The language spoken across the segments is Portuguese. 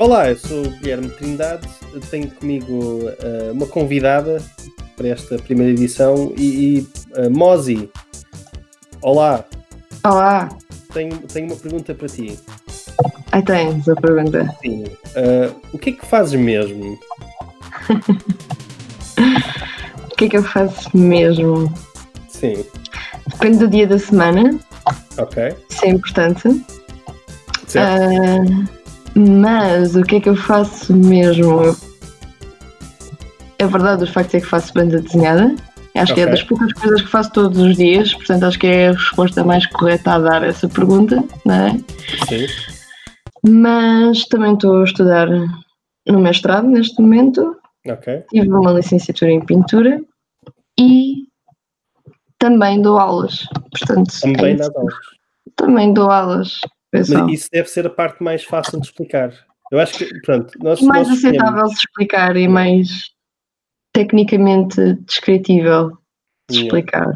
Olá, eu sou o Guilherme Trindade, tenho comigo uh, uma convidada para esta primeira edição e, e uh, Mozi. Olá. Olá. Tenho, tenho uma pergunta para ti. Aí tens a pergunta. Sim. Uh, o que é que fazes mesmo? o que é que eu faço mesmo? Sim. Depende do dia da semana. Ok. Isso é importante. Certo. Uh, mas o que é que eu faço mesmo? É verdade, o facto é que faço banda desenhada. Acho okay. que é das poucas coisas que faço todos os dias, portanto acho que é a resposta mais correta a dar a essa pergunta, não é? Sim. Mas também estou a estudar no mestrado neste momento. Ok. Tive uma licenciatura em pintura e também dou aulas. Portanto, também é dou aulas. Também dou aulas. Mas isso deve ser a parte mais fácil de explicar. Eu acho que, pronto, nós, mais nós aceitável de explicar e mais tecnicamente descritível de yeah. explicar.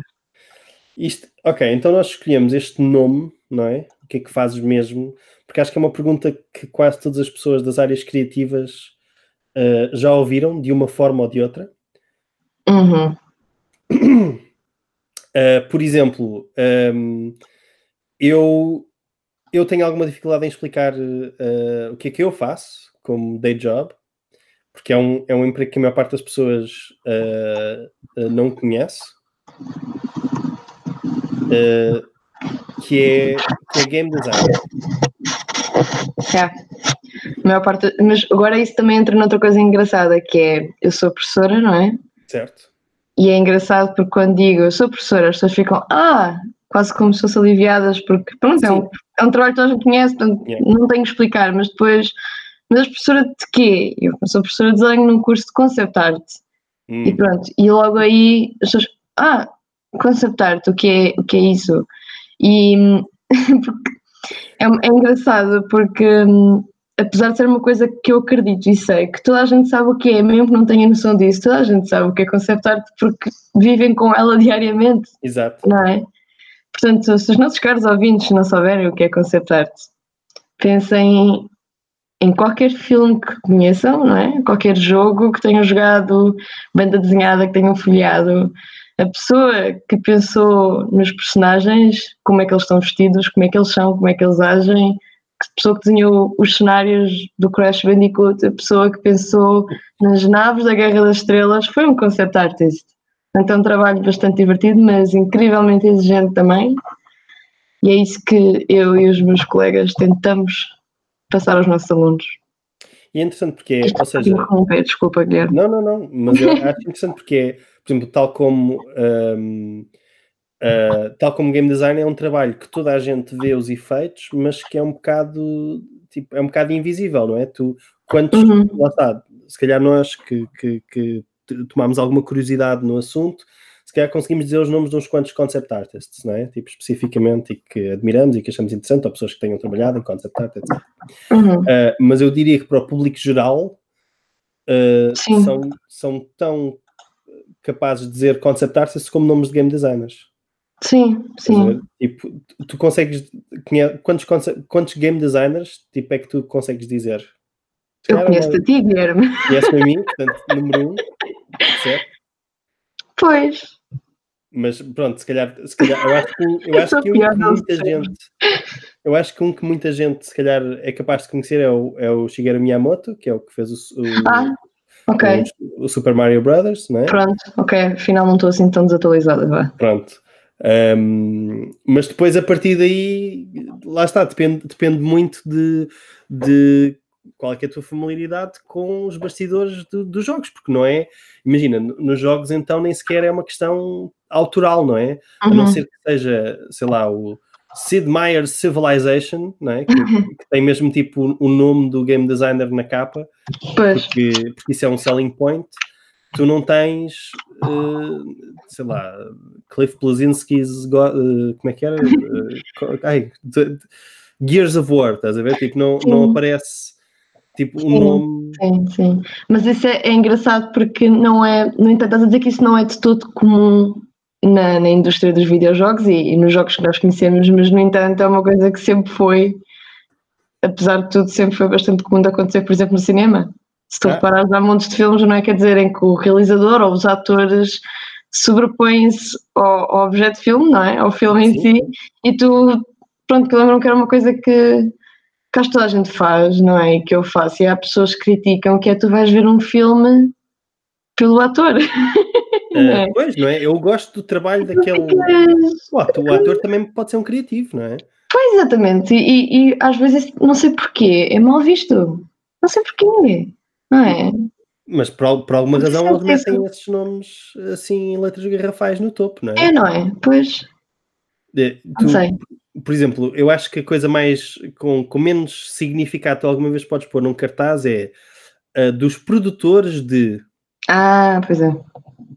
Isto, ok, então nós escolhemos este nome, não é? O que é que fazes mesmo? Porque acho que é uma pergunta que quase todas as pessoas das áreas criativas uh, já ouviram de uma forma ou de outra. Uhum. Uh, por exemplo, um, eu eu tenho alguma dificuldade em explicar uh, o que é que eu faço como day job, porque é um, é um emprego que a maior parte das pessoas uh, não conhece, que, é, que é game design. É. A maior parte, mas agora isso também entra noutra coisa engraçada, que é eu sou professora, não é? Certo. E é engraçado porque quando digo eu sou professora, as pessoas ficam, ah, quase como se fossem aliviadas, porque pronto, é um, é um, trabalho que toda a gente conhece, portanto yeah. não tenho que explicar, mas depois, mas és professora de quê? Eu sou professora de desenho num curso de concept art. Hum. E pronto, e logo aí as pessoas, ah, concept art, o que é, o que é isso? E é, é engraçado porque apesar de ser uma coisa que eu acredito e sei que toda a gente sabe o que é, mesmo que não tenha noção disso, toda a gente sabe o que é concept art porque vivem com ela diariamente. Exato. Não é? Portanto, se os nossos caros ouvintes não souberem o que é concept art, pensem em qualquer filme que conheçam, não é? Qualquer jogo que tenham jogado, banda desenhada que tenham folheado, a pessoa que pensou nos personagens, como é que eles estão vestidos, como é que eles são, como é que eles agem, a pessoa que desenhou os cenários do Crash Bandicoot, a pessoa que pensou nas naves da Guerra das Estrelas, foi um concept artist. Então, é um trabalho bastante divertido, mas incrivelmente exigente também. E é isso que eu e os meus colegas tentamos passar aos nossos alunos. E é interessante porque, é, ou seja... Desculpa, Guilherme. Não, não, não, mas eu acho interessante porque, é, por exemplo, tal como... Um, Uh, tal como game design é um trabalho que toda a gente vê os efeitos, mas que é um bocado tipo, é um bocado invisível, não é? Tu, quantos, uhum. lá está, se calhar nós que, que, que tomámos alguma curiosidade no assunto, se calhar conseguimos dizer os nomes de uns quantos concept artists, não é? Tipo, especificamente e que admiramos e que achamos interessante, ou pessoas que tenham trabalhado em concept art, etc. Uhum. Uh, mas eu diria que para o público geral uh, são, são tão capazes de dizer concept artists como nomes de game designers. Sim, sim. tipo, tu consegues. Quantos, quantos game designers tipo, é que tu consegues dizer? Eu conheço-te a ti, Guilherme. Conhece-me a mim, portanto, número um, certo? Pois. Mas pronto, se calhar, se calhar eu acho que, eu acho que, um que muita gente. Eu acho que um que muita gente, se calhar, é capaz de conhecer é o, é o Shigeru Miyamoto, que é o que fez o, o ah, ok. O, o, Super Mario Brothers, não é? Pronto, ok, afinal não estou assim tão desatualizada, vá. Pronto. Um, mas depois a partir daí, lá está, depende, depende muito de, de qual é, é a tua familiaridade com os bastidores do, dos jogos, porque não é, imagina, nos jogos então nem sequer é uma questão autoral, não é? Uhum. A não uhum. ser que seja, sei lá, o Sid Meier's Civilization, não é? Que, uhum. que tem mesmo tipo o nome do game designer na capa, porque, porque isso é um selling point. Tu não tens, uh, sei lá, Cliff Blazinski's, uh, como é que era? Uh, ai, Gears of War, estás a ver? Tipo, não, não aparece Tipo, sim, nome. Sim, sim. Mas isso é, é, engraçado porque não é. No entanto, estás a dizer que isso não é de todo comum na, na indústria dos videojogos e, e, nos jogos que nós conhecemos, mas no entanto é uma coisa que sempre foi apesar de tudo, sempre foi bastante comum de acontecer, por exemplo, no cinema. Se tu Ah. reparares, há montes de filmes, não é? Quer dizer, em que o realizador ou os atores sobrepõem-se ao, ao objeto de filme, não é? Ao filme em Sim. si, e tu, pronto, que eu lembro-me que era uma coisa que, que acho que toda a gente faz, não é? E que eu faço, e há pessoas que criticam que é tu vais ver um filme pelo ator. Ah, É. Pois, não é? Eu gosto do trabalho daquele. O ator, o ator também pode ser um criativo, não é? Pois, exatamente, e, e- às vezes não sei porquê, é mal visto. Não sei porquê, não é? Mas por, por alguma razão é eles metem esses nomes assim em letras garrafais no topo, não é? É, não é? Pois, não tu- sei. Por exemplo, eu acho que a coisa mais com, com menos significado alguma vez podes pôr num cartaz é a dos produtores de. Ah, pois é.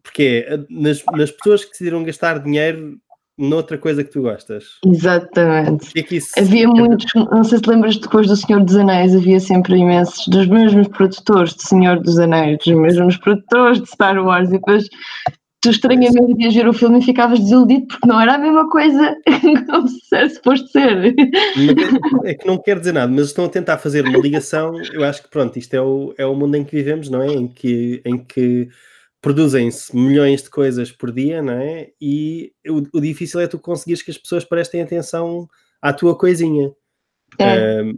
Porque é nas, nas pessoas que decidiram gastar dinheiro noutra coisa que tu gostas. Exatamente. É isso Havia muitos, não sei se lembras depois do Senhor dos Anéis, havia sempre imensos dos mesmos produtores de Senhor dos Anéis, dos mesmos produtores de Star Wars, e depois tu estranhamente ias ver o filme e ficavas desiludido porque não era a mesma coisa como se era suposto ser. Mas é, é que não quer dizer nada, mas estão a tentar fazer uma ligação. Eu acho que pronto, isto é o, é o mundo em que vivemos, não é? Em que, em que produzem-se milhões de coisas por dia, não é? E o, o difícil é tu conseguires que as pessoas prestem atenção à tua coisinha. É. Ahm,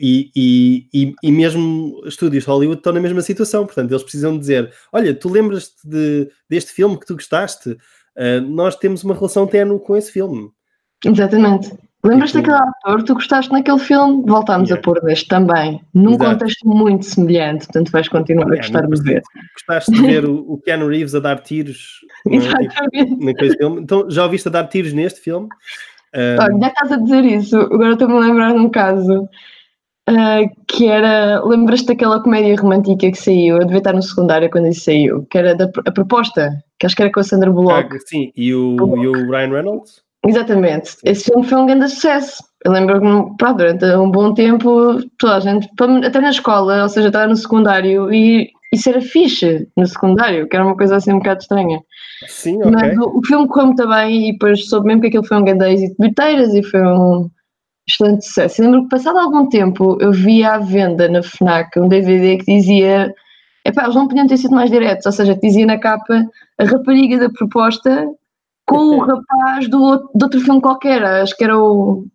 e, e, e, e mesmo estúdios de Hollywood estão na mesma situação, portanto, eles precisam dizer: Olha, tu lembras-te de, deste filme que tu gostaste? Ah, nós temos uma relação ténue com esse filme. Exatamente. Lembras-te Tipo- daquele ator tu gostaste naquele filme? Voltámos Yeah. a pôr deste também, num Exato. contexto muito semelhante, portanto vais continuar a gostar de ver. Gostaste de ver o, o Keanu Reeves a dar tiros é? Tipo, naquele filme? Então, já ouviste a dar tiros neste filme? Ah, Olha, já estás a dizer isso, agora estou-me a lembrar de um caso ah, que era. Lembras-te daquela comédia romântica que saiu? Eu devia estar no secundário quando isso saiu, que era da, a proposta, que acho que era com a Sandra Bullock. ah, sim, e o, e o Ryan Reynolds? Exatamente. Esse filme foi um grande sucesso. Eu lembro-me, pá, durante um bom tempo, toda a gente, até na escola, ou seja, estava no secundário, e isso era fixe no secundário, que era uma coisa assim um bocado estranha. Sim, ok. Mas o, o filme correu muito bem e depois soube mesmo que aquilo foi um grande êxito de bilheteiras e foi um excelente sucesso. Eu lembro que passado algum tempo eu vi à venda na FNAC um DVD que dizia epá, eles não podiam ter sido mais diretos, ou seja, dizia na capa a rapariga da proposta com o rapaz do, outro- de outro filme qualquer, acho que era o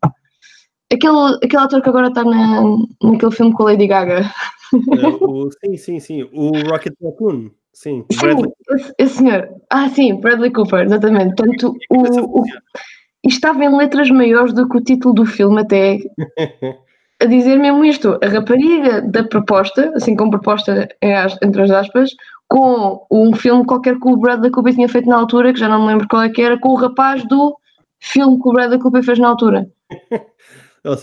aquele, aquele ator que agora está na, naquele filme com a Lady Gaga. Ah, o- sim, sim, sim. O Rocket Raccoon. Sim, Sim, esse, esse senhor. Ah, sim, Bradley Cooper, exatamente. Portanto, o, o, estava em letras maiores do que o título do filme, até a dizer mesmo isto: a rapariga da proposta, assim como proposta entre as aspas, com um filme qualquer que o Bradley Cooper tinha feito na altura, que já não me lembro qual é que era, com o rapaz do filme que o Bradley Cooper fez na altura.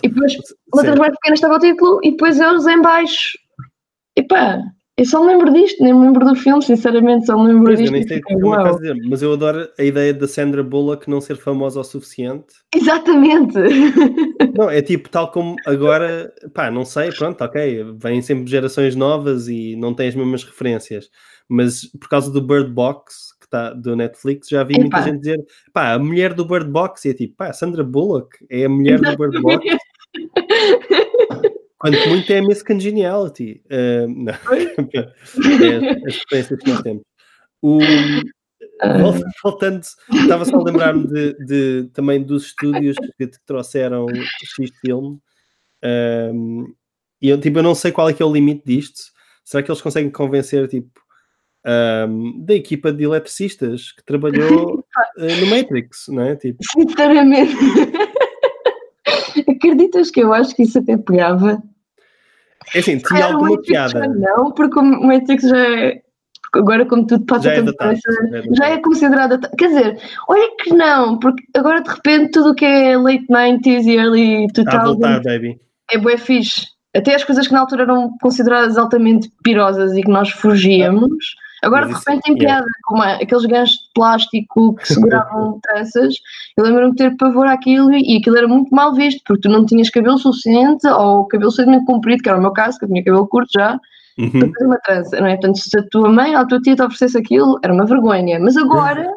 E depois, letras mais pequenas estava o título, e depois eles em baixo. E pá, eu só me lembro disto, nem me lembro do filme, sinceramente, só me lembro Pois, eu disto. nem e sei fiquei, como é dizer, mas eu adoro a ideia da Sandra Bullock não ser famosa o suficiente. Exatamente! Não, é tipo, tal como agora, pá, não sei, pronto, ok, vêm sempre gerações novas e não têm as mesmas referências, mas por causa do Bird Box, que está do Netflix, já vi muita gente dizer, pá, a mulher do Bird Box, e é tipo, pá, Sandra Bullock é a mulher do Bird Box, quanto muito é a Miss Congeniality. Ah, não, é as referências que nós temos. O, Vol- Voltando, estava só a lembrar-me de, de- também dos estúdios que te trouxeram X filme. Ahm, e eu, tipo, eu não sei qual é que é o limite disto. Será que eles conseguem convencer tipo, ahm, da equipa de eletricistas que trabalhou eh, no Matrix, não é? Tipo, Sinceramente. Acreditas que eu acho que isso até pegava? É assim, tinha o alguma piada. Não, porque o Matrix já é. Agora, como tudo passa Já é datado. já é já é considerada. Quer dizer, olha que não, porque agora de repente tudo o que é late 90s e early Está a 2000s voltar, baby. é bué fixe. Até as coisas que na altura eram consideradas altamente pirosas e que nós fugíamos, agora de repente tem yeah. piada, como a- aqueles ganchos de plástico que seguravam tranças. Eu lembro-me de ter pavor àquilo e aquilo era muito mal visto, porque tu não tinhas cabelo suficiente ou cabelo suficientemente comprido, que era o meu caso, que eu tinha cabelo curto já, para Uhum. fazer uma trança, não é? Portanto, se a tua mãe ou a tua tia te oferecesse aquilo, era uma vergonha. Mas agora,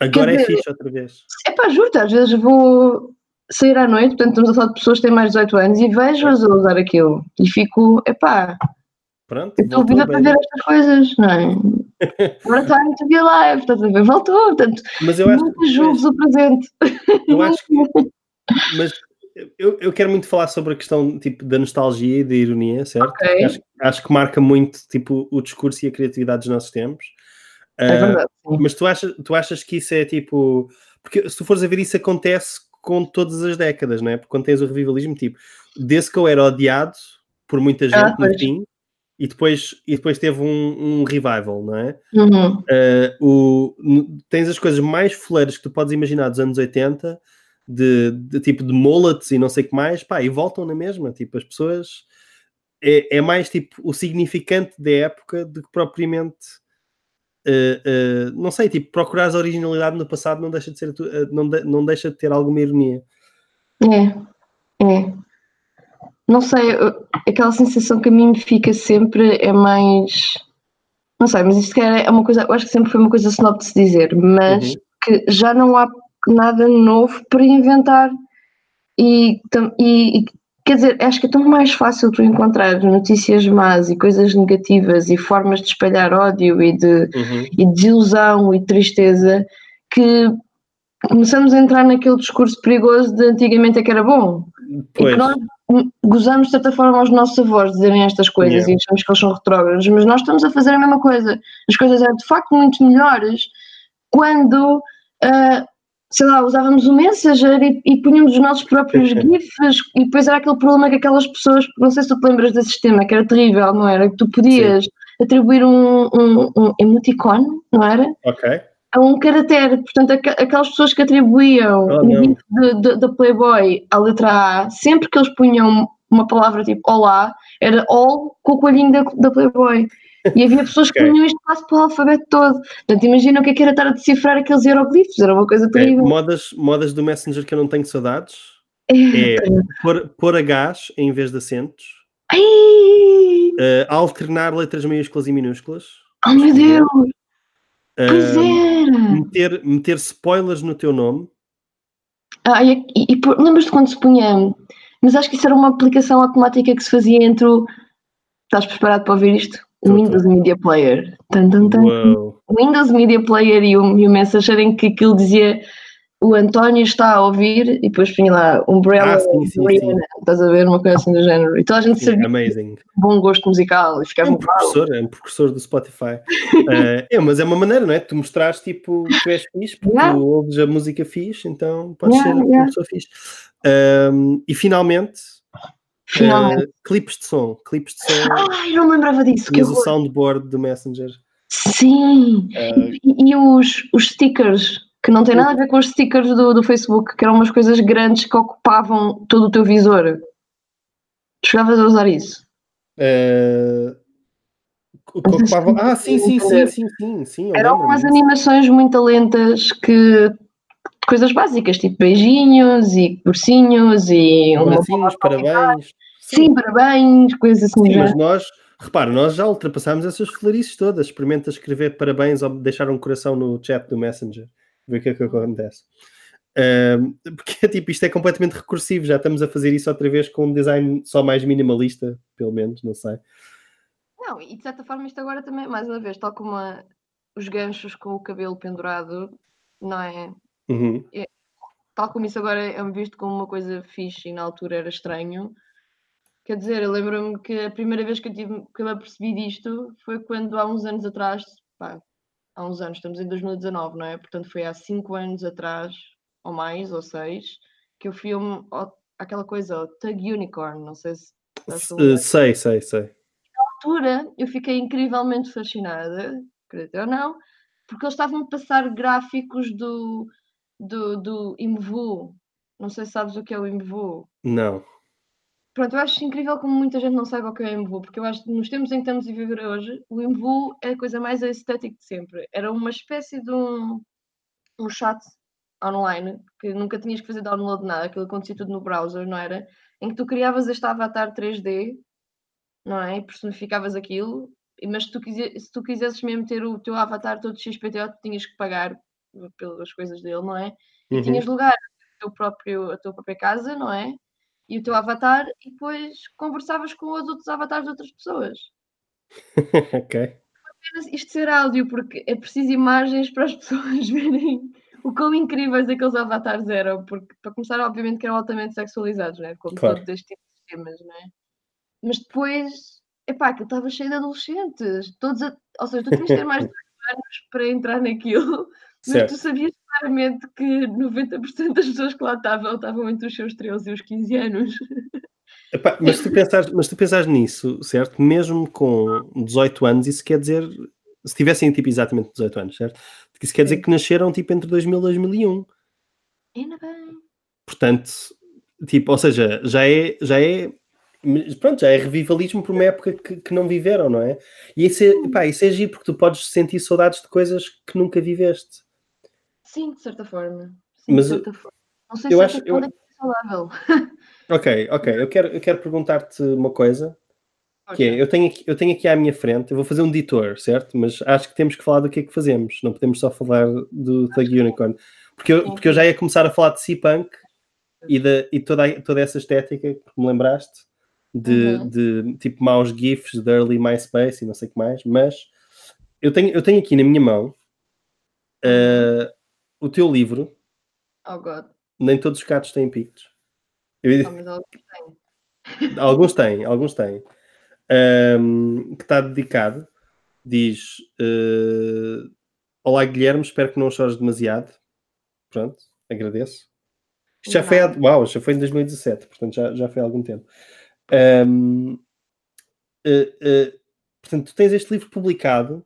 Agora é dizer- fixe outra vez. é pá, juro-te, às vezes vou sair à noite, portanto estamos a falar de pessoas que têm mais de 18 anos e vejo-as a usar aquilo e fico, epá, Pronto, eu estou bem. ver estas coisas, não é? Agora time to be alive, estás a ver? Voltou, portanto, Mas eu acho, nunca julgues o presente. eu acho que mas eu, eu quero muito falar sobre a questão tipo, da nostalgia e da ironia, certo? Ok. Acho, acho que marca muito tipo, o discurso e a criatividade dos nossos tempos. É Ah, verdade, sim. mas tu achas, tu achas que isso é tipo. Porque se tu fores a ver, isso acontece com todas as décadas, não é? Porque quando tens o revivalismo, tipo, desse que eu era odiado por muita gente Ah, no fim, e depois, e depois teve um, um revival, não é? Uhum. Uh, o, tens as coisas mais foleiras que tu podes imaginar dos anos 80, de, de tipo de mullets e não sei o que mais, pá, e voltam na mesma. Tipo, as pessoas. É, é mais tipo o significante da época do que propriamente. uh, uh, não sei, tipo, procurar a originalidade no passado não deixa de ser uh, não, de- não deixa de ter alguma ironia. É, é. Não sei, aquela sensação que a mim me fica sempre é mais. Não sei, mas isto é uma coisa, eu acho que sempre foi uma coisa snob de se dizer, mas Uhum. que já não há nada novo para inventar e, e- e, quer dizer, acho que é tão mais fácil tu encontrar notícias más e coisas negativas e formas de espalhar ódio e de, Uhum. e desilusão e tristeza que começamos a entrar naquele discurso perigoso de antigamente é que era bom e Pois, que nós gozamos de certa forma aos nossos avós dizerem estas coisas Yeah. e achamos que eles são retrógrados, mas nós estamos a fazer a mesma coisa. As coisas eram de facto muito melhores quando, ah, sei lá, usávamos o Messenger e, e punhamos os nossos próprios GIFs e depois era aquele problema que aquelas pessoas, não sei se tu te lembras desse sistema, que era terrível, não era? Que tu podias atribuir um, um, um emoticon, não era? ok. A um caractere, portanto, aqu- aquelas pessoas que atribuíam Oh, o da Playboy à letra A, sempre que eles punham uma palavra tipo Olá, era All com o coelhinho da, da Playboy. E havia pessoas que Ok. punham isto quase para o alfabeto todo. Portanto, imagina o que é que era estar a decifrar aqueles hieroglifos, era uma coisa Ok, terrível. Modas, modas do Messenger que eu não tenho saudades É. é pôr, pôr Hs em vez de acentos, uh, alternar letras maiúsculas e minúsculas, oh meu Deus, pois uh, era. meter, meter spoilers no teu nome. Ah, e, e, e lembras-te quando se punha, mas acho que isso era uma aplicação automática que se fazia entre o. Estás preparado para ouvir isto? O. Windows Media Player. Tan, tan, Windows Media Player e o, e o Messenger em que aquilo dizia o António está a ouvir e depois punha lá Umbrella Ah, sim, sim, Rihanna, estás a ver uma coisa assim do género. E toda a gente Sim, sabia amazing. bom gosto musical e É ficava um uau. professor, é um professor do Spotify. Uh, é, mas é uma maneira, não é? Tu mostrares tipo que tu és fixe, porque Yeah. tu ouves a música fixe, então podes Yeah, ser yeah. uma pessoa fixe. Um, e finalmente, Finalmente. uh, clipes de som. Clipes de som. Ai, não me lembrava disso. Que Tinhas o horror. soundboard do Messenger. Sim! Uh, E, e os, os stickers, que não tem nada a ver com os stickers do, do Facebook, que eram umas coisas grandes que ocupavam todo o teu visor. Tu Chegavas a usar isso? Mas isso ocupava- Ah, sim, sim, sim, sim, sim, sim. Eram umas animações muito lentas que. coisas básicas, tipo beijinhos e ursinhos e Abracinhos, parabéns. Sim, parabéns, coisas assim. Sim, já. mas nós, repara, nós já ultrapassámos essas florices todas. Experimenta escrever parabéns ou deixar um coração no chat do Messenger, ver o que é que acontece. Ahm, porque tipo, isto é completamente recursivo, já estamos a fazer isso outra vez com um design só mais minimalista, pelo menos, não sei. Não, e de certa forma isto agora também, mais uma vez, tal como a- os ganchos com o cabelo pendurado, não é? Uhum. Tal como isso agora é visto como uma coisa fixe e na altura era estranho. Quer dizer, eu lembro-me que a primeira vez que eu, tive, que eu me apercebi disto foi quando há uns anos atrás, pá, há uns anos, estamos em 2019, não é? Portanto, foi há cinco anos atrás, ou mais, ou seis, que eu fui a um- ao- àquela coisa, o Tug Unicorn, não sei se uh, sei, sei, sei. altura eu fiquei incrivelmente fascinada, acredito ou não, porque eles estavam a passar gráficos do, do, do Imvu. Não sei se sabes o que é o Imvu. Não. Pronto, eu acho incrível como muita gente não sabe o que é o Imvu, porque eu acho que nos tempos em que estamos a viver hoje, o Imvu é a coisa mais estética de sempre. Era uma espécie de um, um chat online, que nunca tinhas que fazer download de nada, aquilo acontecia tudo no browser, não era? Em que tu criavas este avatar 3D, não é? E personificavas aquilo, mas se tu, quise- se tu quisesses mesmo ter o teu avatar todo XPTO, tu tinhas que pagar pelas coisas dele, não é? E Uhum. tinhas lugar. teu próprio, a tua própria casa, não é? E o teu avatar, e depois conversavas com os outros avatares de outras pessoas. ok. Isto ser áudio, porque é preciso imagens para as pessoas verem o quão incríveis aqueles avatares eram, porque para começar, obviamente que eram altamente sexualizados, não é? Como Claro. todos estes tipos de temas, não é? Mas depois, epá, aquilo estava cheio de adolescentes, todos a- ou seja, tu tinhas de ter mais de 18 anos para entrar naquilo, mas Certo. tu sabias claramente que 90% das pessoas que lá estavam estavam entre os seus 13 e os 15 anos. Epá, mas, tu pensares, mas tu pensares nisso, certo? Mesmo com 18 anos, isso quer dizer, se tivessem tipo exatamente 18 anos, certo? Isso quer dizer que nasceram tipo entre 2000 e 2001. Ainda bem. Portanto, tipo, ou seja, já é, já é, pronto, já é revivalismo por uma época que, que não viveram, não é? E isso é, epá, isso é giro porque tu podes sentir saudades de coisas que nunca viveste. Sim, de certa forma. Sim, Mas de certa forma. Não sei eu se acho- até que eu- é é saudável. Ok, ok, eu quero, eu quero perguntar-te uma coisa, que é, eu tenho, aqui, eu tenho aqui à minha frente, eu vou fazer um detour, certo? Mas acho que temos que falar do que é que fazemos, não podemos só falar do Thug Unicorn. Porque eu, porque eu já ia começar a falar de C-Punk e, da, e toda, toda essa estética que me lembraste, de, Uhum. de tipo maus GIFs de early MySpace e não sei o que mais, mas eu tenho, eu tenho aqui na minha mão uh, o teu livro, Oh God. Nem Todos os Gatos Têm Pictos. Eu- Oh. Alguns têm, alguns têm. Ahm, que está dedicado, diz: eh, Olá Guilherme, espero que não chores demasiado. Pronto, agradeço. Isto já foi, uau, já foi em 2017, portanto já, já foi há algum tempo. Ahm, eh, eh, portanto, tu tens este livro publicado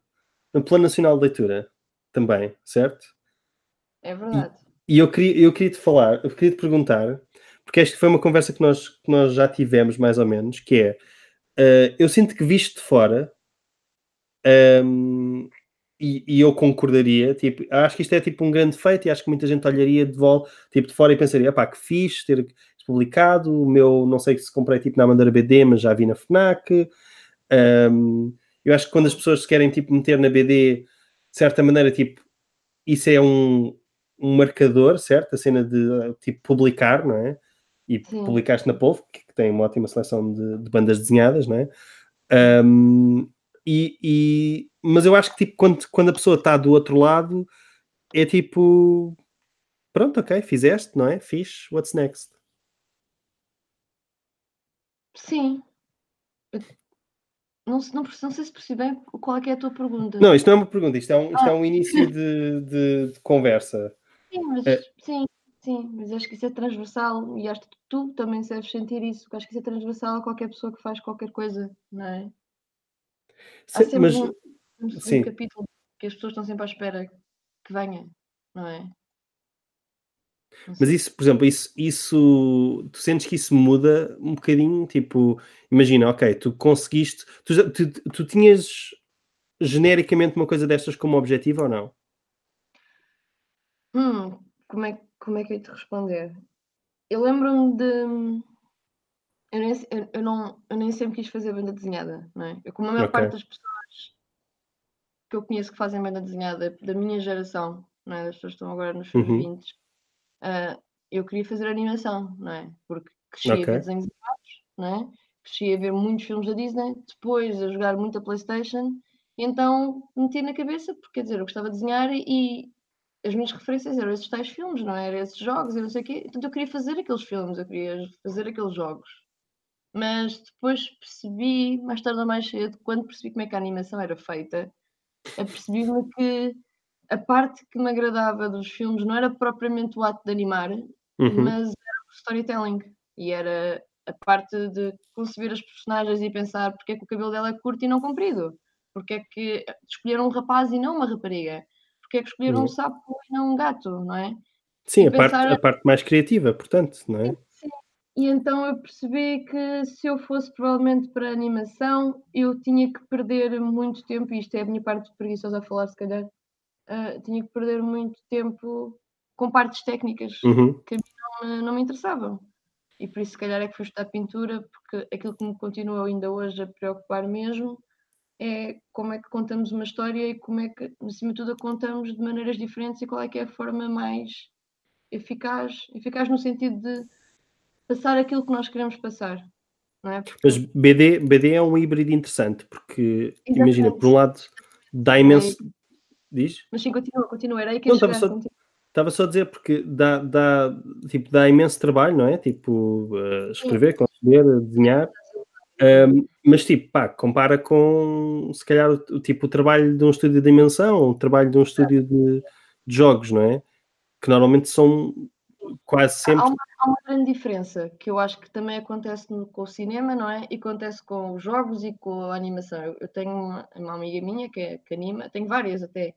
no Plano Nacional de Leitura também, certo? É verdade. E eu queria, eu queria te falar, eu queria te perguntar, porque esta foi uma conversa que nós, que nós já tivemos, mais ou menos, que é eh, eu sinto que visto de fora ehm, e, e eu concordaria, tipo, acho que isto é tipo um grande feito e acho que muita gente olharia de volta, tipo, de fora e pensaria, pá, que fixe ter publicado, o meu, não sei se comprei tipo na Amandeira BD, mas já vi na FNAC. Ehm, eu acho que quando as pessoas se querem tipo meter na BD, de certa maneira, tipo, isso é um, um marcador, certo? A cena de tipo publicar, não é? E Sim. publicaste na Polvo, que, tem uma ótima seleção de, de bandas desenhadas, não é? Um, e, e- mas eu acho que tipo, quando, quando a pessoa está do outro lado, é tipo pronto, ok, fizeste, não é? Fiz, what's next? Sim. Não, não, não sei se percebi bem qual é é a tua pergunta. Não, isto não é uma pergunta, isto é um, isto é Ah. um início de, de- de conversa. Sim, mas, É. sim, sim, mas acho que isso é transversal e acho que tu também deves sentir isso, porque acho que isso é transversal a qualquer pessoa que faz qualquer coisa, não é? Há Se- sempre mas um, um sim. capítulo que as pessoas estão sempre à espera que venha, não é? Não Mas isso, por exemplo, isso, isso tu sentes que isso muda um bocadinho? Tipo, imagina, ok, tu conseguiste, tu, tu, tu tinhas genericamente uma coisa destas como objetivo ou não? Hum, como é, como é que eu ia te responder? Eu lembro-me de. Eu nem, eu, eu não, eu nem sempre quis fazer banda desenhada, não é? Eu, como a maior Ok. parte das pessoas que eu conheço que fazem banda desenhada da minha geração, não é? Das pessoas que estão agora nos seus Uhum. 20, ah, eu queria fazer animação, não é? Porque cresci a Ok. ver desenhos animados, não é? Cresci a ver muitos filmes da Disney, depois a jogar muita Playstation, e então meti na cabeça, porque quer dizer, eu gostava de desenhar e as minhas referências eram esses tais filmes, não é? Eram esses jogos e não sei o quê. Portanto, eu queria fazer aqueles filmes, eu queria fazer aqueles jogos. Mas depois percebi, mais tarde ou mais cedo, quando percebi como é que a animação era feita, apercebi-me que a parte que me agradava dos filmes não era propriamente o ato de animar, Uhum. mas era o storytelling. E era a parte de conceber as personagens e pensar porque é que o cabelo dela é curto e não comprido. Porque é que escolheram um rapaz e não uma rapariga. Porque é que escolheram Uhum. um sapo e não um gato, não é? Sim, E a parte, pensar- a parte mais criativa, portanto, não é? Sim. E então eu percebi que se eu fosse provavelmente para a animação, eu tinha que perder muito tempo, e isto é a minha parte preguiçosa a falar, se calhar, ah, tinha que perder muito tempo com partes técnicas Uhum. que a mim não me, não me interessavam. E por isso, se calhar, é que fui estudar pintura, porque aquilo que me continua ainda hoje a preocupar mesmo é como é que contamos uma história e como é que, acima de tudo, a contamos de maneiras diferentes e qual é que é a forma mais eficaz, eficaz no sentido de passar aquilo que nós queremos passar. É? Porque... Mas BD, BD é um híbrido interessante, porque Exatamente. imagina, por um lado, dá imenso. Diz? Mas sim, continua, continua. Era aí que Não, estava só, estava só a dizer, porque dá, dá, tipo, dá imenso trabalho, não é? Tipo, uh, escrever, conceber, desenhar. Um, mas tipo, pá, compara com se calhar o, tipo, o trabalho de um estúdio de dimensão, o trabalho de um estúdio de, de jogos, não é? Que normalmente são quase sempre. Há uma, há uma, grande diferença que eu acho que também acontece com o cinema, não é? E acontece com os jogos e com a animação. Eu, eu tenho uma, uma, amiga minha que, é, que anima, tenho várias até,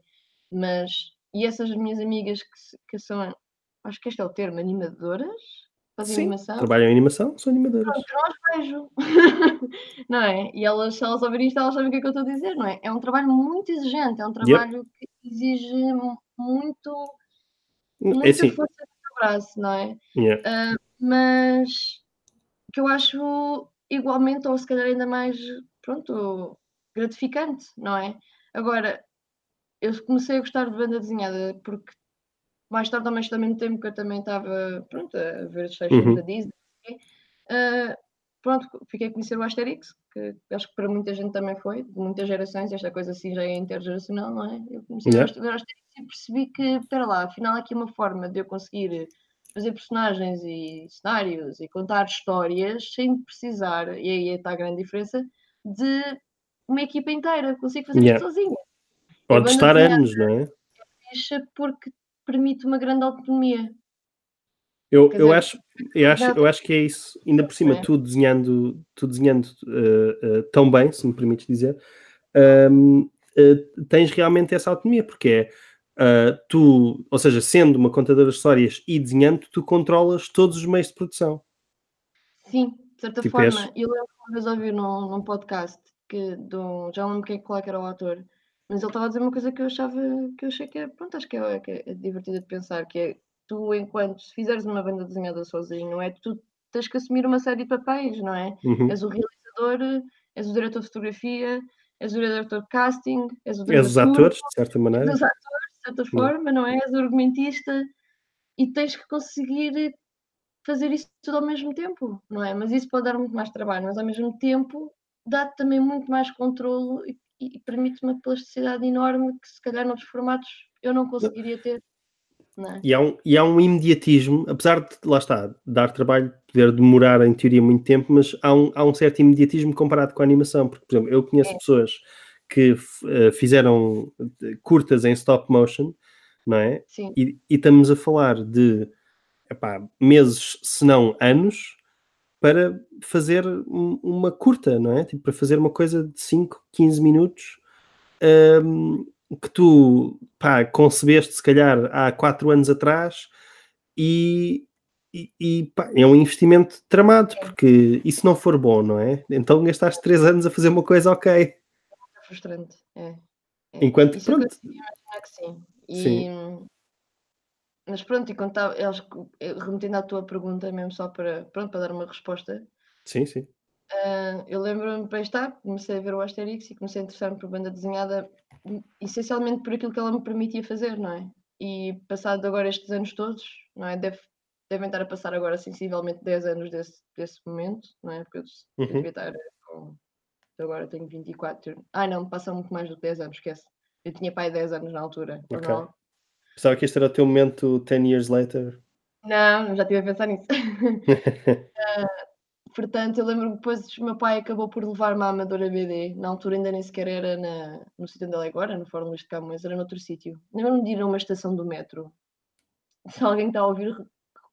mas. E essas minhas amigas que, que são, acho que este é o termo, animadoras, fazem Sim, animação. Trabalham em animação, são animadoras. Pronto, as vejo. não é? E elas, se elas ouvirem isto, elas sabem o que é que eu estou a dizer, não é? É um trabalho muito exigente, é um trabalho yep. que exige muito, é muita é assim, força braço, não é? Uh, mas que eu acho igualmente, ou se calhar ainda mais, pronto, gratificante, não é? Agora, eu comecei a gostar de banda desenhada porque mais tarde, ao mesmo tempo que eu também estava, pronto, a ver os fechos uhum. da Disney, uh, pronto, fiquei a conhecer o Asterix, que acho que para muita gente também foi, de muitas gerações, esta coisa assim já é intergeracional, não é? Eu comecei yeah. a ver o Asterix e percebi que, espera lá, afinal aqui uma forma de eu conseguir fazer personagens e cenários e contar histórias sem precisar, e aí está a grande diferença, de uma equipa inteira, consigo fazer yeah. isto sozinha. Pode estar anos, não é? É porque permite uma grande autonomia. Eu, eu, acho, eu, acho, eu acho que é isso. Ainda por cima, é. tu desenhando, tu desenhando uh, uh, tão bem, se me permites dizer, um, uh, eh, tens realmente essa autonomia, porque é tu, ou seja, sendo uma contadora de histórias e desenhando, tu controlas todos os meios de produção. Sim, de certa tipo forma. És... Eu lembro uma vez ouvir num, num podcast que do, já não lembro quem é que era o autor, mas ele estava a dizer uma coisa que eu achava que eu achei que é, pronto, acho que é, que é divertida de pensar, que é tu, enquanto se fizeres uma banda desenhada sozinho, não é? Tu tens que assumir uma série de papéis, não é? Uhum. És o realizador, és o diretor de fotografia, és o diretor de casting, és o diretor. És os atores, de certa maneira. És os atores, certa forma, não é? És o argumentista e tens que conseguir fazer isso tudo ao mesmo tempo, não é? Mas isso pode dar muito mais trabalho, mas ao mesmo tempo dá-te também muito mais controle e, e permite uma plasticidade enorme que se calhar noutros formatos eu não conseguiria ter. Não é? e, há um, e há um imediatismo, apesar de, lá está, dar trabalho, poder demorar em teoria muito tempo, mas há um, há um certo imediatismo comparado com a animação, porque, por exemplo, eu conheço é. pessoas que uh, fizeram curtas em stop motion, não é? Sim. E, e estamos a falar de epá, meses, se não anos, para fazer um, uma curta, não é? Tipo, para fazer uma coisa de 5, 15 minutos um, que tu pá, concebeste, se calhar, há 4 anos atrás e, e, e pá, é um investimento tramado, porque e se não for bom, não é? Então gastaste 3 anos a fazer uma coisa ok frustrante. É, é. Enquanto, Isso pronto. Eu que sim. E, sim. Mas pronto, e quando eles, remetendo à tua pergunta, mesmo só para, pronto, para dar uma resposta. Sim, sim. Uh, eu lembro-me para estar, comecei a ver o Asterix e comecei a interessar-me por banda desenhada, essencialmente por aquilo que ela me permitia fazer, não é? E passado agora estes anos todos, não é? Deve, devem estar a passar agora sensivelmente 10 anos desse, desse momento, não é? Porque eu, uhum. devia estar com agora tenho 24. Ah, não, passa muito mais do que 10 anos, esquece. Eu tinha pai 10 anos na altura. Ok. Não. Pensava que este era o teu momento 10 years later. Não, já estive a pensar nisso. uh, portanto, eu lembro que depois o meu pai acabou por levar-me à Amadora BD. Na altura ainda nem sequer era na, no sítio onde ela é agora, no Fórum de Camões, era noutro sítio. Lembro-me de ir a uma estação do metro. Se alguém está a ouvir,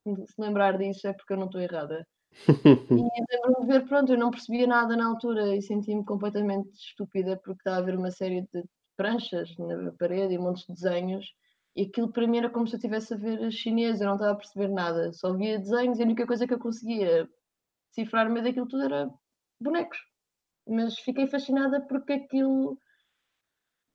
se lembrar disso é porque eu não estou errada. E lembro-me de ver, pronto, eu não percebia nada na altura e senti-me completamente estúpida porque estava a ver uma série de pranchas na parede e um monte de desenhos e aquilo para mim era como se eu estivesse a ver chinês, eu não estava a perceber nada, só via desenhos e a única coisa que eu conseguia cifrar me daquilo tudo era bonecos. Mas fiquei fascinada porque aquilo